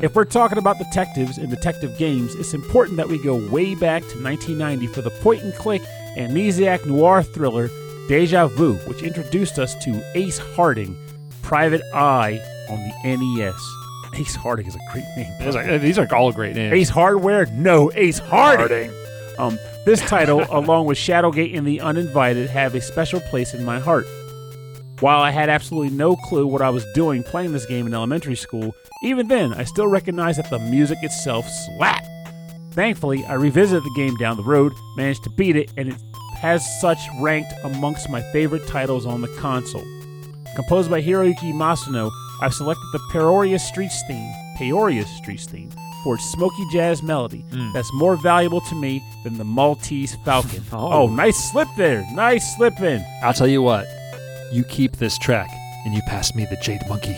If we're talking about detectives and detective games, it's important that we go way back to 1990 for the point and click amnesiac noir thriller Deja Vu, which introduced us to Ace Harding, Private Eye on the NES. Ace Harding is a great name. Like- these are all great names. Ace Hardware? No, Ace Harding. Um, this title, along with Shadowgate and The Uninvited, have a special place in my heart. While I had absolutely no clue what I was doing playing this game in elementary school, even then, I still recognized that the music itself slapped. Thankfully, I revisited the game down the road, managed to beat it, and it has such ranked amongst my favorite titles on the console. Composed by Hiroyuki Masuno, I've selected the Peoria Streets theme, Peoria Streets theme, for its smoky jazz melody Mm. that's more valuable to me than the Maltese Falcon. Oh. oh, nice slip there. Nice slip in. I'll tell you what. You keep this track and you pass me the Jade Monkey.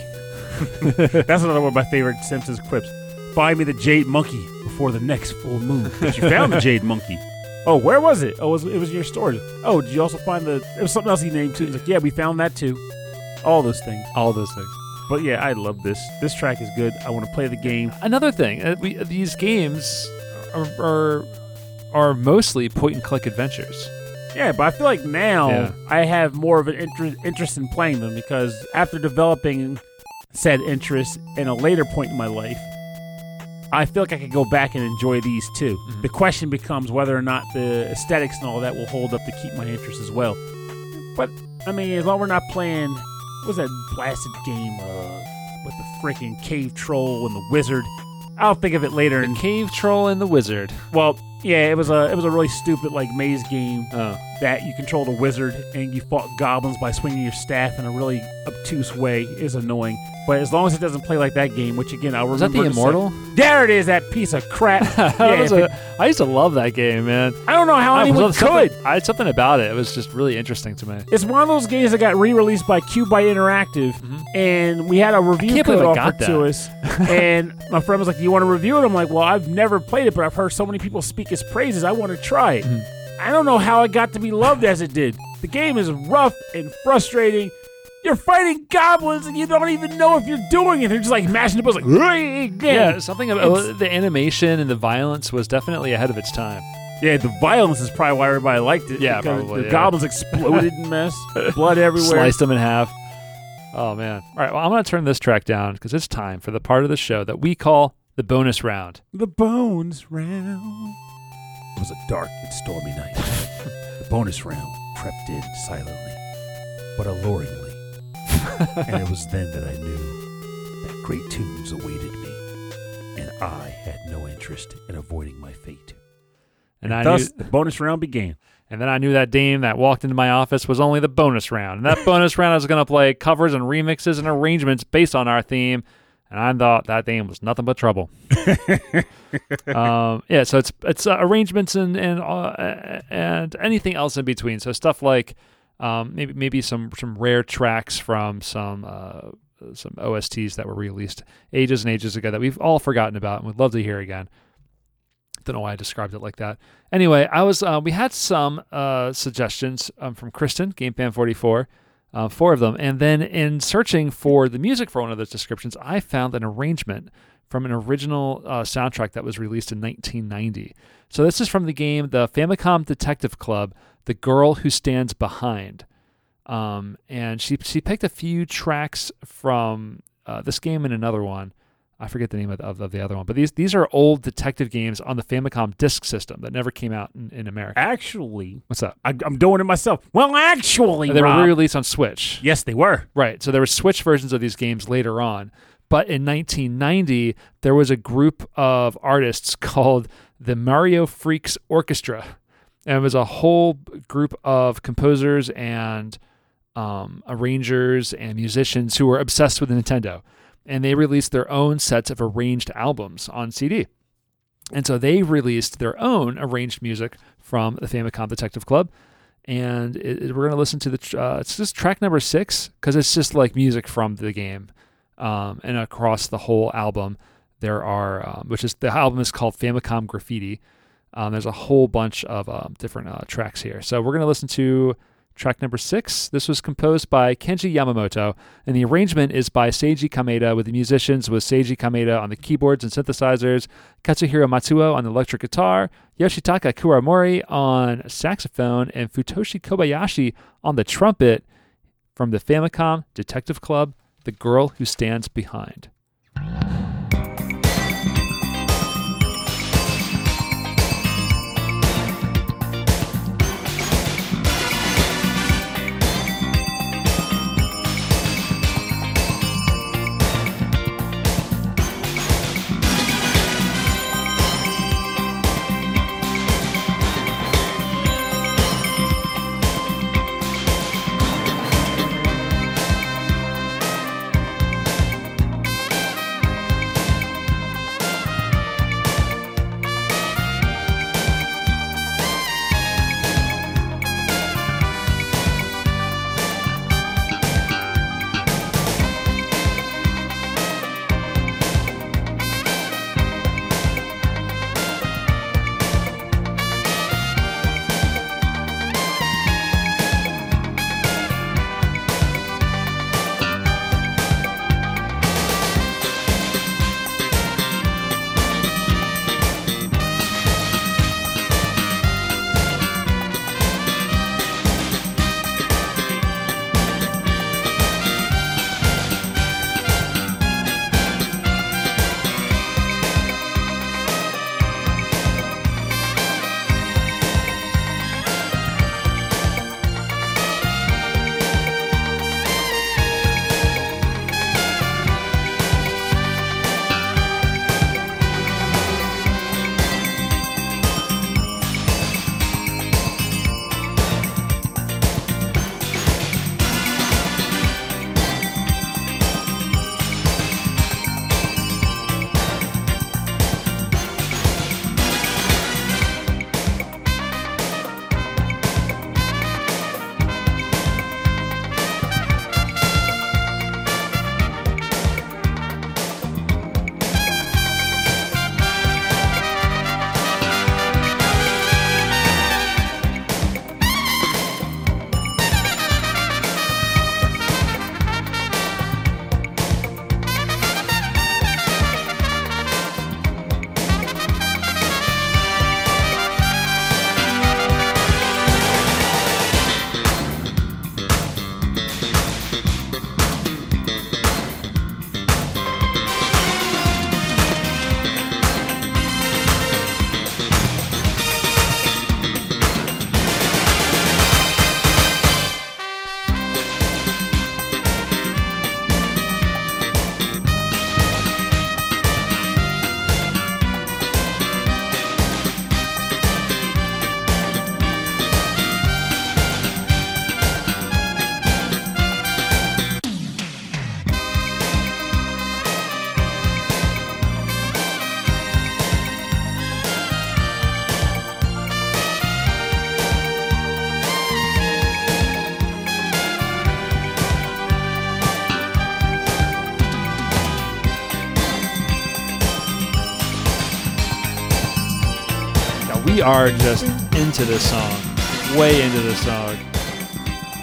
That's another one of my favorite Simpsons quips. Buy me the Jade Monkey before the next full moon. But you found the Jade Monkey. Oh, where was it? Oh, it was, it was in your storage. Oh, did you also find the? It was something else he named too. He's like, yeah, we found that too. All those things. All those things. But yeah, I love this. This track is good. I want to play the game. Another thing, uh, we, these games are, are are mostly point and click adventures. Yeah, but I feel like now Yeah. I have more of an interest interest in playing them because after developing said interest in a later point in my life, I feel like I could go back and enjoy these too. Mhm. The question becomes whether or not the aesthetics and all that will hold up to keep my interest as well. But I mean, as long as we're not playing, what was that blasted game uh, with the freaking cave troll and the wizard? I'll think of it later. The And Cave Troll and the Wizard. well, yeah, it was a it was a really stupid like maze game. Oh, that you controlled a wizard and you fought goblins by swinging your staff in a really obtuse way is annoying. But as long as it doesn't play like that game, which again I'll was that the to say- Immortal? there it is, that piece of crap. Yeah, a- it- I used to love that game, man. I don't know how I anyone could. I had something about it. It was just really interesting to me. It's one of those games that got re-released by QUByte Interactive, Mhm. and we had a review code offered to us. and my friend was like, you want to review it?" I'm like, "Well, I've never played it, but I've heard so many people speak its praises. I want to try it." Mhm. I don't know how it got to be loved as it did. The game is rough and frustrating. You're fighting goblins and you don't even know if you're doing it. They're just like mashing the buttons, like, Yeah, something about It's- the animation and the violence was definitely ahead of its time. yeah. The violence is probably why everybody liked it. Yeah, probably, The yeah. goblins exploded in mess, blood everywhere. Sliced them in half. Oh man! All right, well, I'm going to turn this track down because it's time for the part of the show that we call the bonus round. The bones round. It was a dark and stormy night. the bonus round crept in silently, but alluringly. and it was then that I knew that great tunes awaited me, and I had no interest in avoiding my fate. And I Thus, knew, the bonus round began. and then I knew that dame that walked into my office was only the bonus round. And that bonus round I was going to play covers and remixes and arrangements based on our theme. And I thought that dame was nothing but trouble. um, yeah, so it's it's uh, arrangements and and uh, and anything else in between. So stuff like um, maybe maybe some some rare tracks from some uh, some OSTs that were released ages and ages ago that we've all forgotten about and would love to hear again. Don't know why I described it like that. Anyway, I was uh, we had some uh, suggestions um, from Kristen, GameFan44, uh, four of them, and then in searching for the music for one of those descriptions, I found an arrangement from an original uh, soundtrack that was released in 1990. So this is from the game The Famicom Detective Club: The Girl Who Stands Behind, um, and she she picked a few tracks from uh, this game and another one. I forget the name of the, of, of the other one, but these these are old detective games on the Famicom Disk System that never came out in, in America. Actually, What's up? I, I'm doing it myself. Well, actually, They were Rob- re-released on Switch. yes, they were. Right. So there were Switch versions of these games later on. But in 1990, there was a group of artists called the Mario Freaks Orchestra. And it was a whole group of composers and um, arrangers and musicians who were obsessed with Nintendo. And they released their own sets of arranged albums on CD. And so they released their own arranged music from the Famicom Detective Club and it, it- we're gonna listen to the uh, it's just track number six because it's just like music from the game, um, and across the whole album there are um, which is the album is called Famicom Graffiti. Um, there's a whole bunch of um, different uh, tracks here, so we're gonna listen to track number six. This was composed by Kenji Yamamoto, and the arrangement is by Seiji Kameda, with the musicians with Seiji Kameda on the keyboards and synthesizers, Katsuhiro Matsuo on the electric guitar, Yoshitaka Kuramori on saxophone, and Futoshi Kobayashi on the trumpet from the Famicom Detective Club, The Girl Who Stands Behind. We are just into this song, way into this song.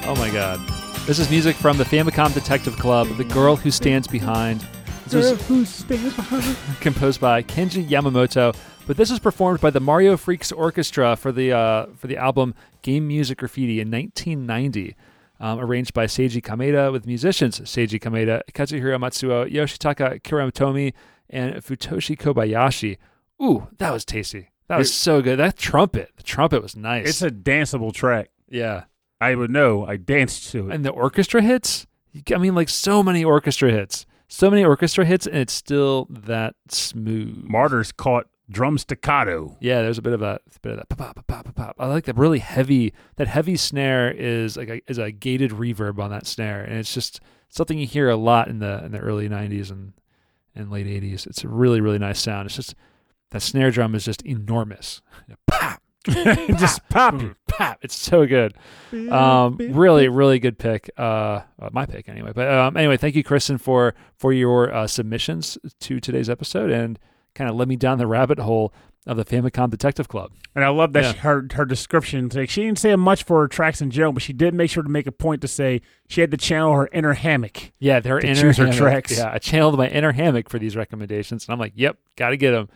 Oh my god. This is music from the Famicom Detective Club, The Girl Who Stands Behind. This was who stands behind? composed by Kenji Yamamoto, but this was performed by the Mario Freaks Orchestra for the uh, for the album Game Music Graffiti in 1990. Um, arranged by Seiji Kameda with musicians Seiji Kameda, Katsuhiro Matsuo, Yoshitaka Kuramotomi, and Futoshi Kobayashi. Ooh, that was tasty. That was so good. That trumpet, the trumpet was nice. It's a danceable track. yeah, I would know. I danced to it. and the orchestra hits. I mean, like so many orchestra hits, so many orchestra hits, and it's still that smooth. Martyrs caught drum staccato. Yeah, there's a bit of a, a bit of that pop, pop, pop, pop, pop. I like that really heavy. That heavy snare is like a, is a gated reverb on that snare, and it's just something you hear a lot in the in the early '90s and and late '80s. It's a really really nice sound. It's just that snare drum is just enormous. Pop, Just popping. pop. It's so good. Um, really, really good pick. Uh, uh, my pick anyway. But um, anyway, thank you, Kristen, for for your uh, submissions to today's episode and kind of led me down the rabbit hole of the Famicom Detective Club. And I love that Yeah. she, her her description. Like she didn't say much for her tracks in general, but she did make sure to make a point to say she had to channel her inner hammock. Yeah, their inner choose her tracks. Yeah, I channeled my inner hammock for these recommendations, and I'm like, yep, got to get them.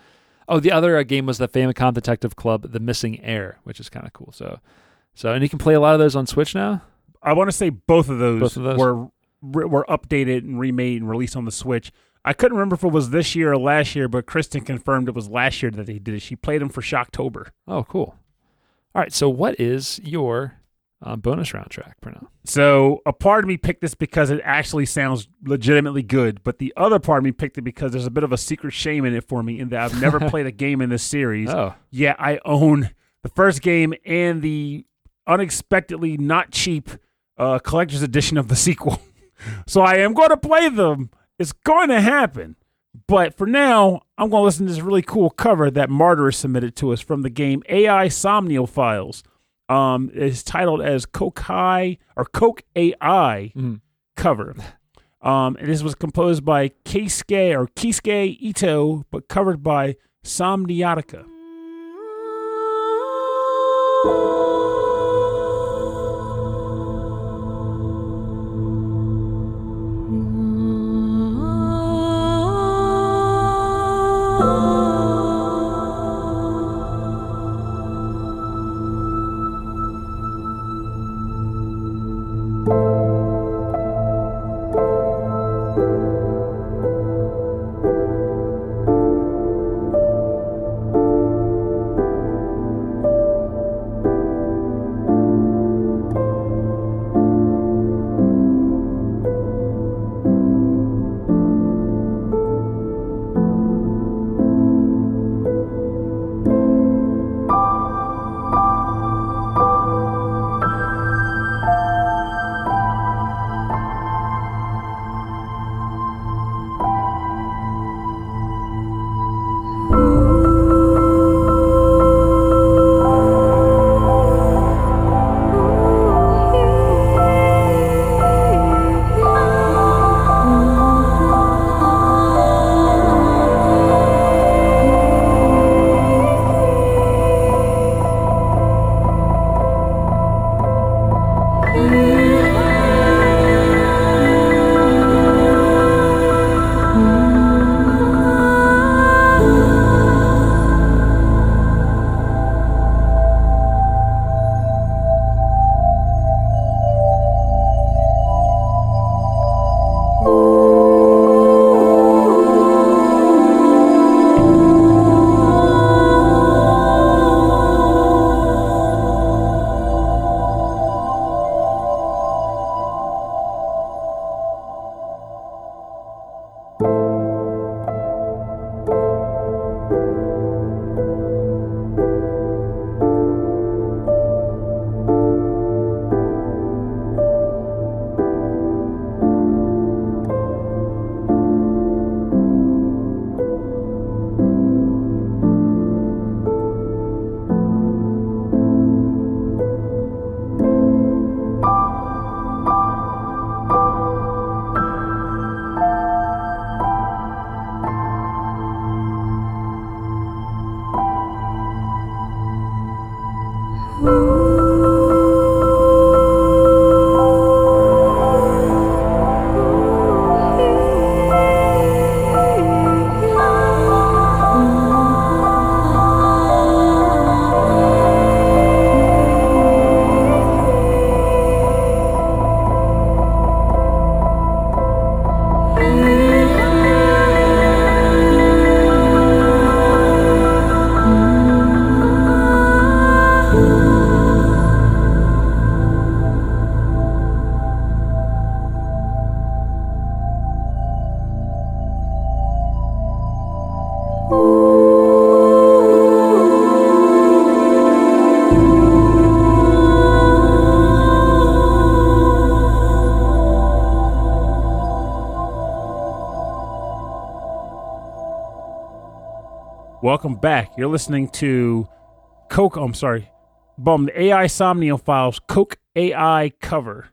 Oh, the other uh, game was the Famicom Detective Club, The Missing Heir, which is kind of cool. So, so and you can play a lot of those on Switch now. I want to say both of those, Both of those? were were updated and remade and released on the Switch. I couldn't remember if it was this year or last year, but Kristen confirmed it was last year that they did it. She played them for Shocktober. Oh, cool. All right, so what is your um, bonus round track, Pernell? So a part of me picked this because it actually sounds legitimately good, but the other part of me picked it because there's a bit of a secret shame in it for me in that I've never played a game in this series. Oh, Yeah, I own the first game and the unexpectedly not cheap uh, collector's edition of the sequel. so I am going to play them. It's going to happen. But for now, I'm going to listen to this really cool cover that Martyr submitted to us from the game AI Somnium Files. Um, it's titled as Kokai or Coke AI Mhm. cover. Um, and this was composed by Keisuke or Kisuke Ito, but covered by Somniatica. Welcome back. You're listening to Coke. I'm sorry, Bum. The AI Somnium Files Coke AI cover.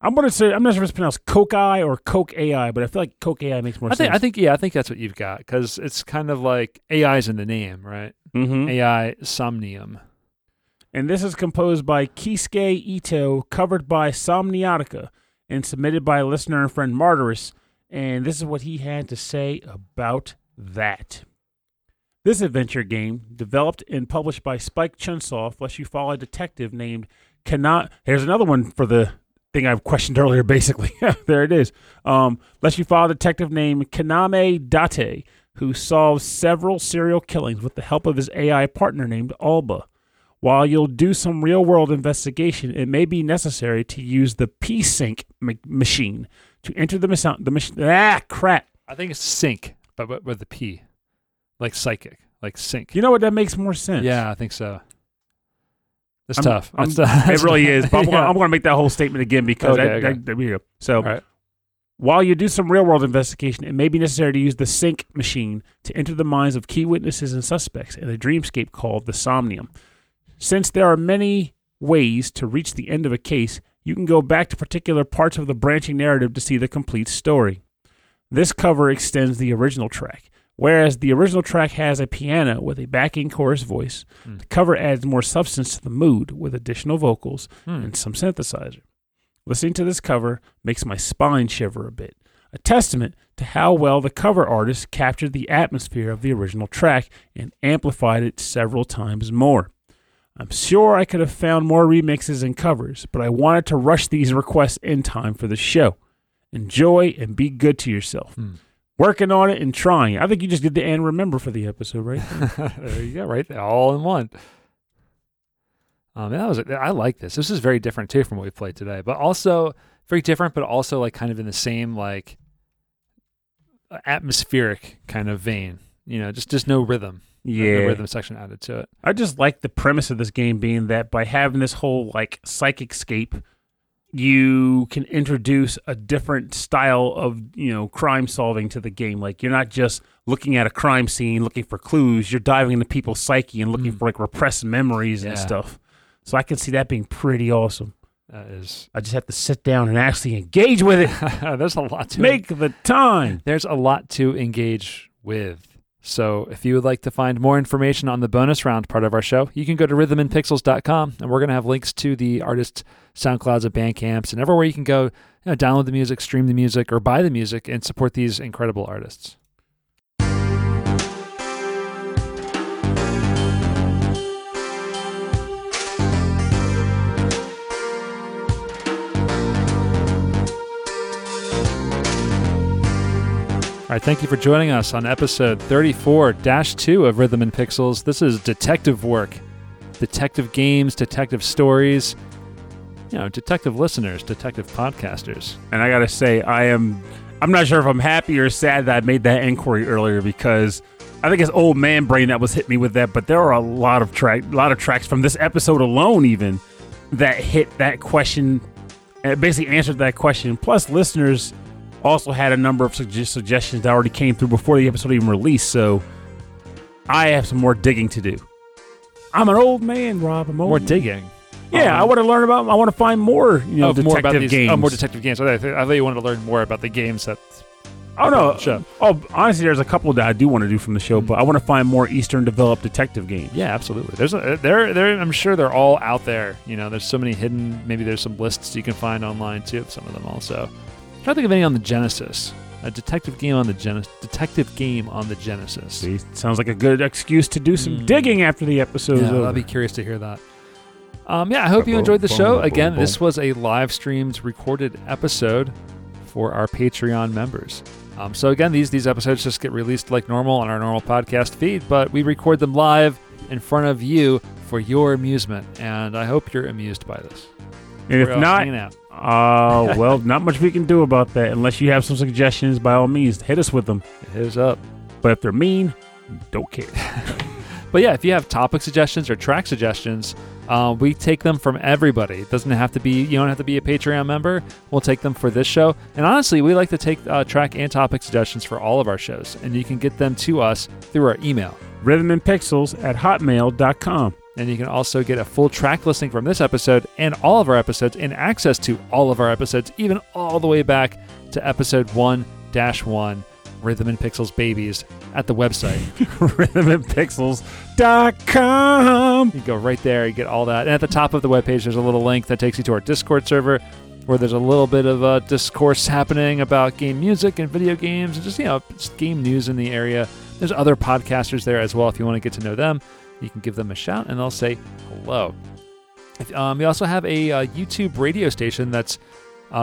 I'm gonna say I'm not sure if it's pronounced Coke AI or Coke AI, but I feel like Coke AI makes more I think sense. I think yeah, I think that's what you've got because it's kind of like AI's in the name, right? mm-hmm. AI Somnium. and this is composed by Kisuke Ito, covered by Somniatica, and submitted by listener and friend Martyrus. And this is what he had to say about that. This adventure game, developed and published by Spike Chunsoft, lets you follow a detective named Cannot. Here's another one for the thing I've questioned earlier, basically. there it is. Um, lets you follow a detective named Kaname Date, who solves several serial killings with the help of his AI partner named Alba. While you'll do some real world investigation, it may be necessary to use the P Sync ma- machine to enter the, mis- the machine. Ah, crap. I think it's sync, but with the P, like psychic, like sync. You know what? That makes more sense. Yeah, I think so. It's I'm- tough. I'm- That's tough. it really is. But I'm, Yeah. going to make that whole statement again because Okay, that, okay. that- there we go. So, right. while you do some real world investigation, it may be necessary to use the sync machine to enter the minds of key witnesses and suspects in a dreamscape called the Somnium. Since there are many ways to reach the end of a case, you can go back to particular parts of the branching narrative to see the complete story. This cover extends the original track. Whereas the original track has a piano with a backing chorus voice, Hmm. the cover adds more substance to the mood with additional vocals Hmm. and some synthesizer. Listening to this cover makes my spine shiver a bit, a testament to how well the cover artist captured the atmosphere of the original track and amplified it several times more. I'm sure I could have found more remixes and covers, but I wanted to rush these requests in time for the show. Enjoy and be good to yourself. Hmm. Working on it and trying. I think you just did the and remember for the episode, right? there you go, right there, all in one. Um, that was I like this. This is very different too from what we played today, but also very different, but also like kind of in the same like atmospheric kind of vein. You know, just just no rhythm. Yeah, no rhythm section added to it. I just like the premise of this game being that by having this whole like psychic scape, you can introduce a different style of you know crime solving to the game. Like you're not just looking at a crime scene looking for clues. You're diving into people's psyche and looking Mm. for like repressed memories and stuff. So I can see that being pretty awesome. That is. I just have to sit down and actually engage with it. there's a lot to Make the time. there's a lot to engage with. So if you would like to find more information on the bonus round part of our show, you can go to rhythmandpixels.com and we're going to have links to the artists' SoundClouds and Bandcamps and everywhere you can go, you know, download the music, stream the music, or buy the music and support these incredible artists. All right, thank you for joining us on episode 34 2 of Rhythm and Pixels. This is detective work, detective games, detective stories, you know, detective listeners, detective podcasters. And I gotta say, I am. I'm not sure if I'm happy or sad that I made that inquiry earlier because I think it's old man brain that was hitting me with that. But there are a lot of track, a lot of tracks from this episode alone, even that hit that question, and it basically answered that question. Plus, listeners also had a number of sugge- suggestions that already came through before the episode even released. So I have some more digging to do. I'm an old man, Rob. I'm old. More man. digging. Yeah, I Um, want to learn about. I want to find more, you know, oh, detective more about these, games. Oh, more detective games. I thought, I thought you wanted to learn more about the games that. Oh no! Sure. Oh, honestly, there's a couple that I do want to do from the show, but I want to find more Eastern developed detective games. Yeah, absolutely. There's a, there, there. I'm sure they're all out there. You know, there's so many hidden. Maybe there's some lists you can find online too. of Some of them also. Trying to think of any on the Genesis. A detective game on the Genesis. Detective game on the Genesis. See, sounds like a good excuse to do some Mm. digging after the episode Yeah. I'll be curious to hear that. Um, yeah, I hope you enjoyed the show. Again, this was a live streamed, recorded episode for our Patreon members. Um, so again, these these episodes just get released like normal on our normal podcast feed, but we record them live in front of you for your amusement, and I hope you're amused by this. and if not, hanging out. Uh, well, not much we can do about that unless you have some suggestions. By all means, hit us with them. hit us up. But if they're mean, Don't care. But yeah, if you have topic suggestions or track suggestions, uh, we take them from everybody. It doesn't have to be, you don't have to be a Patreon member. We'll take them for this show. And honestly, we like to take uh, track and topic suggestions for all of our shows. And you can get them to us through our email. Rhythm and Pixels at hotmail.com. And you can also get a full track listing from this episode and all of our episodes and access to all of our episodes, even all the way back to episode 1 1, Rhythm and Pixels Babies, at the website. rhythmandpixels.com. You go right there, you get all that. And at the top of the webpage, there's a little link that takes you to our Discord server where there's a little bit of uh, discourse happening about game music and video games and just, you know, just game news in the area. There's other podcasters there as well. If you want to get to know them, you can give them a shout and they'll say hello. Um, we also have a uh, YouTube radio station that's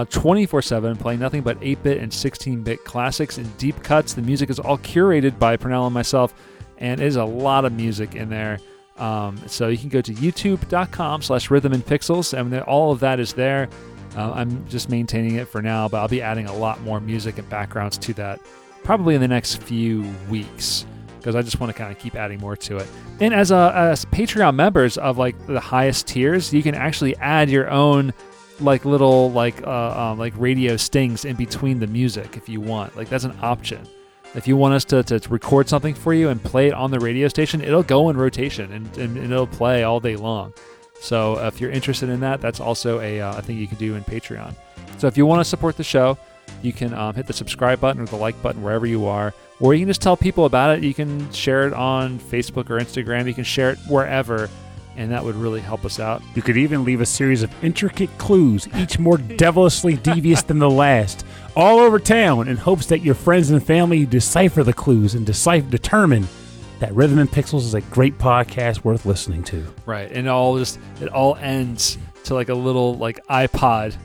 24 uh, 7, playing nothing but 8 bit and 16 bit classics and deep cuts. The music is all curated by Pernell and myself, and it is a lot of music in there. Um, so you can go to youtube.com slash rhythm and pixels, and all of that is there. Uh, I'm just maintaining it for now, but I'll be adding a lot more music and backgrounds to that probably in the next few weeks because I just want to kind of keep adding more to it. And as a as Patreon members of like the highest tiers, you can actually add your own like little like uh, um, like radio stings in between the music if you want. Like that's an option. If you want us to, to record something for you and play it on the radio station, it'll go in rotation and, and, and it'll play all day long. So if you're interested in that, that's also a, uh, a thing you can do in Patreon. So if you want to support the show, you can um, hit the subscribe button or the like button wherever you are, or you can just tell people about it. You can share it on Facebook or Instagram. You can share it wherever and that would really help us out. You could even leave a series of intricate clues, each more devilishly devious than the last, all over town in hopes that your friends and family decipher the clues and decipher, determine that Rhythm and Pixels is a great podcast worth listening to. Right, and it all just it all ends to like a little like iPod,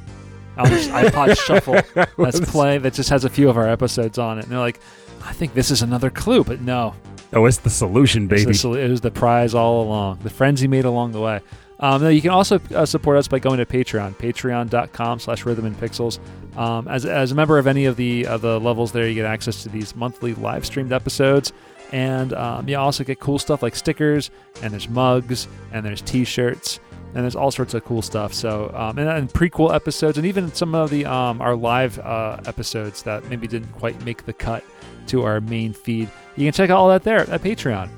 iPod shuffle that's play that just has a few of our episodes on it, and they're like, I think this is another clue, but no, Oh, it's the solution, baby. The, it was the prize all along. The friends he made along the way. Um, you can also uh, support us by going to Patreon, patreon.com slash rhythm and pixels. Um, as, as a member of any of the uh, the levels there, you get access to these monthly live streamed episodes. And um, you also get cool stuff like stickers, and there's mugs, and there's t shirts, and there's all sorts of cool stuff. So, um, and, and prequel episodes, and even some of the um, our live uh, episodes that maybe didn't quite make the cut to our main feed. You can check out all that there at Patreon.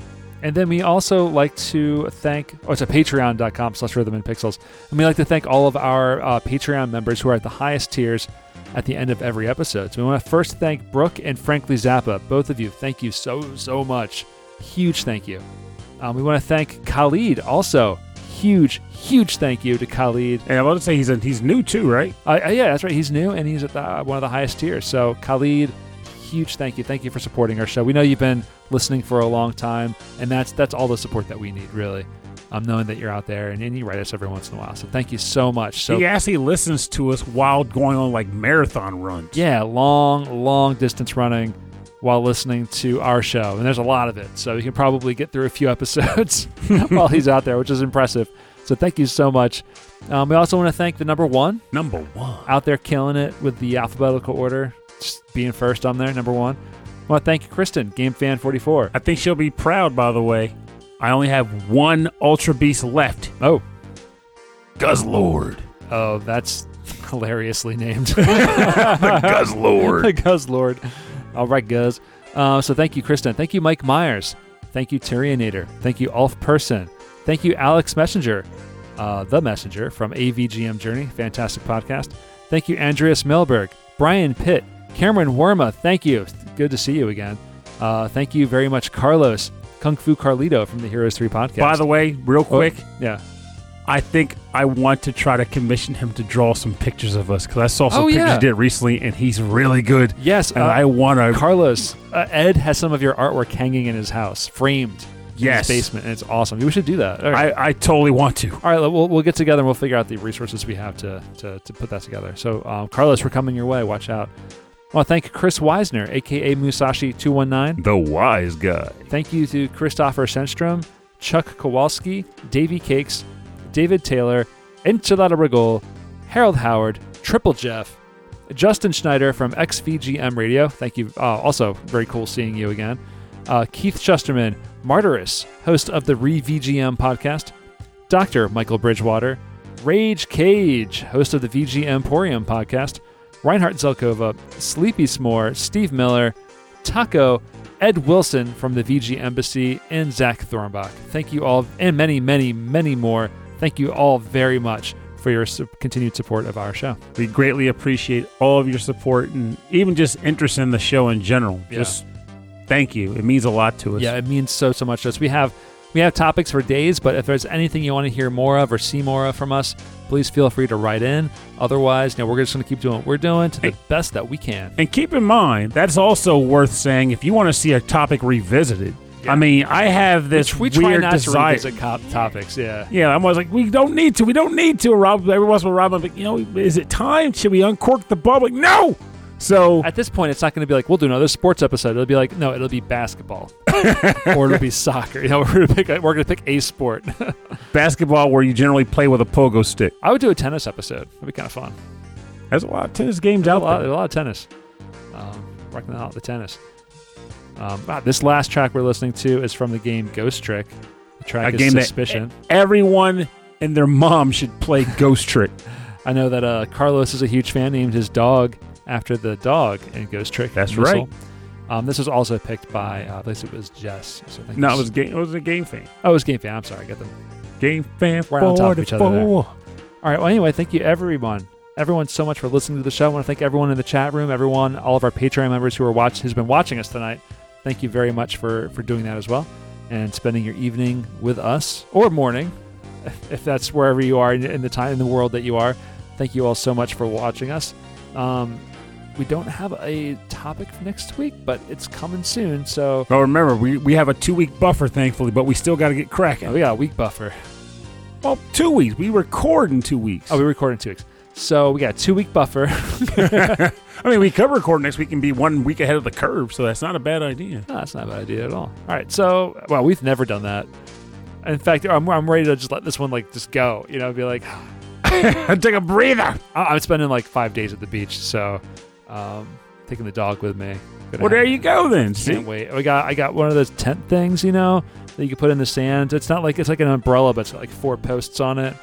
And then we also like to thank, oh, it's at patreon.com slash rhythm and pixels. And we like to thank all of our uh, Patreon members who are at the highest tiers at the end of every episode. So we want to first thank Brooke and Frankly Zappa. Both of you, thank you so, so much. Huge thank you. Um, we want to thank Khalid also. Huge, huge thank you to Khalid. And I want to say he's a, he's new too, right? Uh, yeah, that's right. He's new and he's at the, one of the highest tiers. So Khalid, huge thank you. Thank you for supporting our show. We know you've been listening for a long time, and that's that's all the support that we need, really. I'm um, knowing that you're out there and, and you write us every once in a while. So thank you so much. So he actually listens to us while going on like marathon runs. Yeah, long, long distance running while listening to our show. And there's a lot of it. So you can probably get through a few episodes while he's out there, which is impressive. So thank you so much. Um, we also want to thank the number one. Number one. Out there killing it with the alphabetical order being first on there, number one. I want to thank Kristen, Game Fan 44. I think she'll be proud, by the way. I only have one Ultra Beast left. Oh. Guzzlord. Oh, that's hilariously named. the Guzzlord. the Guzzlord. All right, Guz. Uh, so thank you, Kristen. Thank you, Mike Myers. Thank you, Tyrionator. Thank you, Ulf Person. Thank you, Alex Messenger, uh, the Messenger from AVGM Journey. Fantastic podcast. Thank you, Andreas Melberg, Brian Pitt, Cameron Worma, thank you. Good to see you again. Uh, thank you very much, Carlos, Kung Fu Carlito from the Heroes 3 podcast. By the way, real oh, quick. Oh, yeah. I think I want to try to commission him to draw some pictures of us because I saw some oh, pictures yeah. he did recently, and he's really good. Yes, and uh, I want to. Carlos, uh, Ed has some of your artwork hanging in his house, framed yes. in his basement, and it's awesome. We should do that. Right. I, I totally want to. All right, we'll, we'll get together and we'll figure out the resources we have to, to, to put that together. So, um, Carlos, we're coming your way. Watch out. I want to thank Chris Weisner, aka Musashi219. The wise guy. Thank you to Christopher Senstrom, Chuck Kowalski, Davey Cakes, David Taylor, Enchilada Regol, Harold Howard, Triple Jeff, Justin Schneider from XVGM Radio. Thank you. Uh, also, very cool seeing you again. uh, Keith Chesterman, Martyrus, host of the ReVGM podcast, Dr. Michael Bridgewater, Rage Cage, host of the VG Emporium podcast, Reinhard Zelkova, Sleepy S'more, Steve Miller, Taco, Ed Wilson from the VG Embassy, and Zach Thornbach. Thank you all, and many, many, many more. Thank you all very much for your continued support of our show. We greatly appreciate all of your support and even just interest in the show in general. Yeah. Just thank you. It means a lot to us. Yeah, it means so so much to us. We have we have topics for days, but if there's anything you want to hear more of or see more of from us, please feel free to write in. Otherwise, you know, we're just going to keep doing what we're doing to the Hey. best that we can. And keep in mind, that's also worth saying if you want to see a topic revisited. Yeah. I mean, I have this we try weird not desire. to revisit cop topics. Yeah. Yeah, I'm always like, we don't need to. We don't need to. Rob, every once in a while, Rob, I'm like, you know, is it time? Should we uncork the bubble? Like, no. So At this point, it's not going to be like we'll do another sports episode. It'll be like no, it'll be basketball or it'll be soccer. You know, we're going to pick a, we're going to pick a sport. basketball, where you generally play with a pogo stick. I would do a tennis episode. That'd be kind of fun. There's a lot of tennis games There's a out lot, there. there's a lot of tennis. Um, working out the tennis. Um, wow, this last track we're listening to is from the game Ghost Trick. The track A is Suspicion. Everyone and their mom should play Ghost Trick. I know that uh, Carlos is a huge fan. Named his dog after the dog and Ghost Trick. That's right. Um, this was also picked by, uh, at least it was Jess. So No, it was game. It was a game fan. Oh, it was Game Fan. I'm sorry, I got them. Game fan. Right on top of each other there. All right. Well, anyway, thank you everyone. Everyone so much for listening to the show. I want to thank everyone in the chat room, everyone, all of our Patreon members who are watch who's been watching us tonight. Thank you very much for for doing that as well, and spending your evening with us or morning, if that's wherever you are in, in the time in the world that you are. Thank you all so much for watching us. Um, we don't have a topic for next week, but it's coming soon. So Well, remember, we, we have a two week buffer, thankfully, but we still got to get cracking. we got a week buffer. Well, two weeks. We record in two weeks. Oh, we record in two weeks. So we got a two week buffer. I mean, we could record next week and be one week ahead of the curve, so that's not a bad idea. No, that's not a bad idea at all. All right, so well, we've never done that. In fact, I'm, I'm ready to just let this one like just go. You know, be like, Take a breather. I'm spending like five days at the beach, so um, taking the dog with me. Gonna Well, there you go then. See? Can't wait. We got I got one of those tent things, you know, that you can put in the sand. It's not like it's like an umbrella, but it's like four posts on it.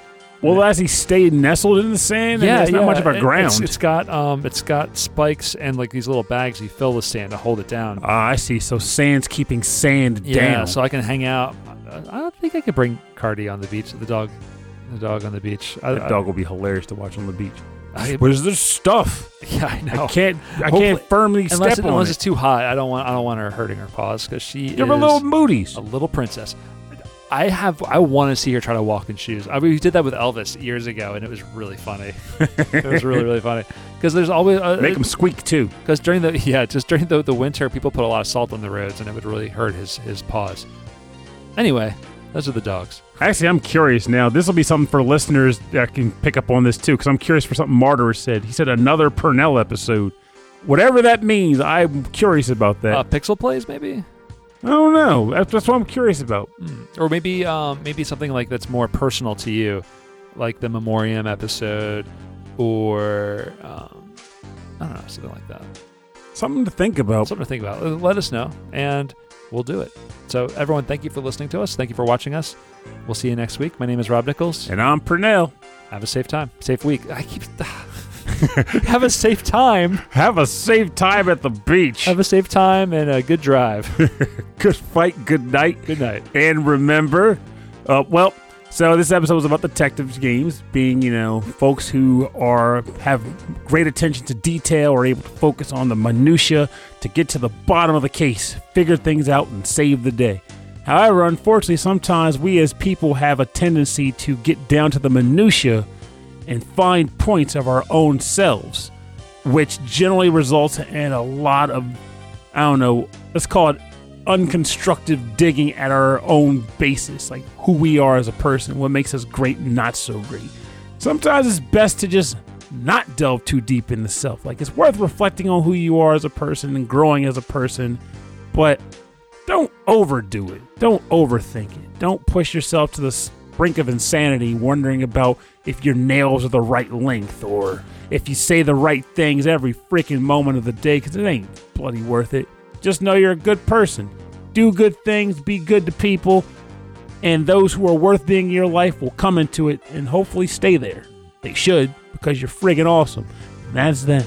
Well, as he stayed nestled in the sand, yeah, it's not much of a ground. It's, it's got um, it's got spikes and like these little bags you fill with sand to hold it down. Ah, I see. So sand's keeping sand Yeah, down. so I can hang out. I don't think I could bring Cardi on the beach. The dog, the dog on the beach. I, that dog will be hilarious to watch on the beach. I, Where's the stuff? yeah, I know. I can't. I Hopefully- can't firmly unless step it, on unless it. it's too hot, I don't want. I don't want her hurting her paws because she is a little mooties. a little princess. I have. I want to see her try to walk in shoes. I mean, we did that with Elvis years ago, and it was really funny. it was really, really funny because there's always uh, Make them squeak too. because during the yeah, just during the, the winter, people put a lot of salt on the roads, and it would really hurt his his paws. Anyway, those are the dogs. Actually, I'm curious now. This will be something for listeners that can pick up on this too, because I'm curious for something Martyr said. He said another Purnell episode. Whatever that means, I'm curious about that. Uh, Pixel plays maybe. I don't know. That's, that's what I'm curious about. Hmm. Or maybe um, maybe something like that's more personal to you, like the Memoriam episode, or um, I don't know, something like that. Something to think about. Something to think about. Uh, Let us know, and we'll do it. So everyone, thank you for listening to us. Thank you for watching us. We'll see you next week. My name is Rob Nichols. And I'm Purnell. Have a safe time, safe week. I keep have a safe time. Have a safe time at the beach. Have a safe time and a good drive. good fight. Good night. good night. And remember, uh, well, so this episode was about detectives games being, you know, folks who are have great attention to detail, are able to focus on the minutia to get to the bottom of the case, figure things out, and save the day. However, unfortunately, sometimes we as people have a tendency to get down to the minutia and find points of our own selves, which generally results in a lot of, I don't know, let's call it unconstructive digging at our own basis, like who we are as a person, what makes us great and not so great. Sometimes it's best to just not delve too deep in the self. Like it's worth reflecting on who you are as a person and growing as a person, but don't overdo it. Don't overthink it. Don't push yourself to the brink of insanity wondering about if your nails are the right length or if you say the right things every freaking moment of the day because it ain't bloody worth it. Just know you're a good person do good things, be good to people, and those who are worth being in your life will come into it and hopefully stay there. They should because you're friggin' awesome. And that's them.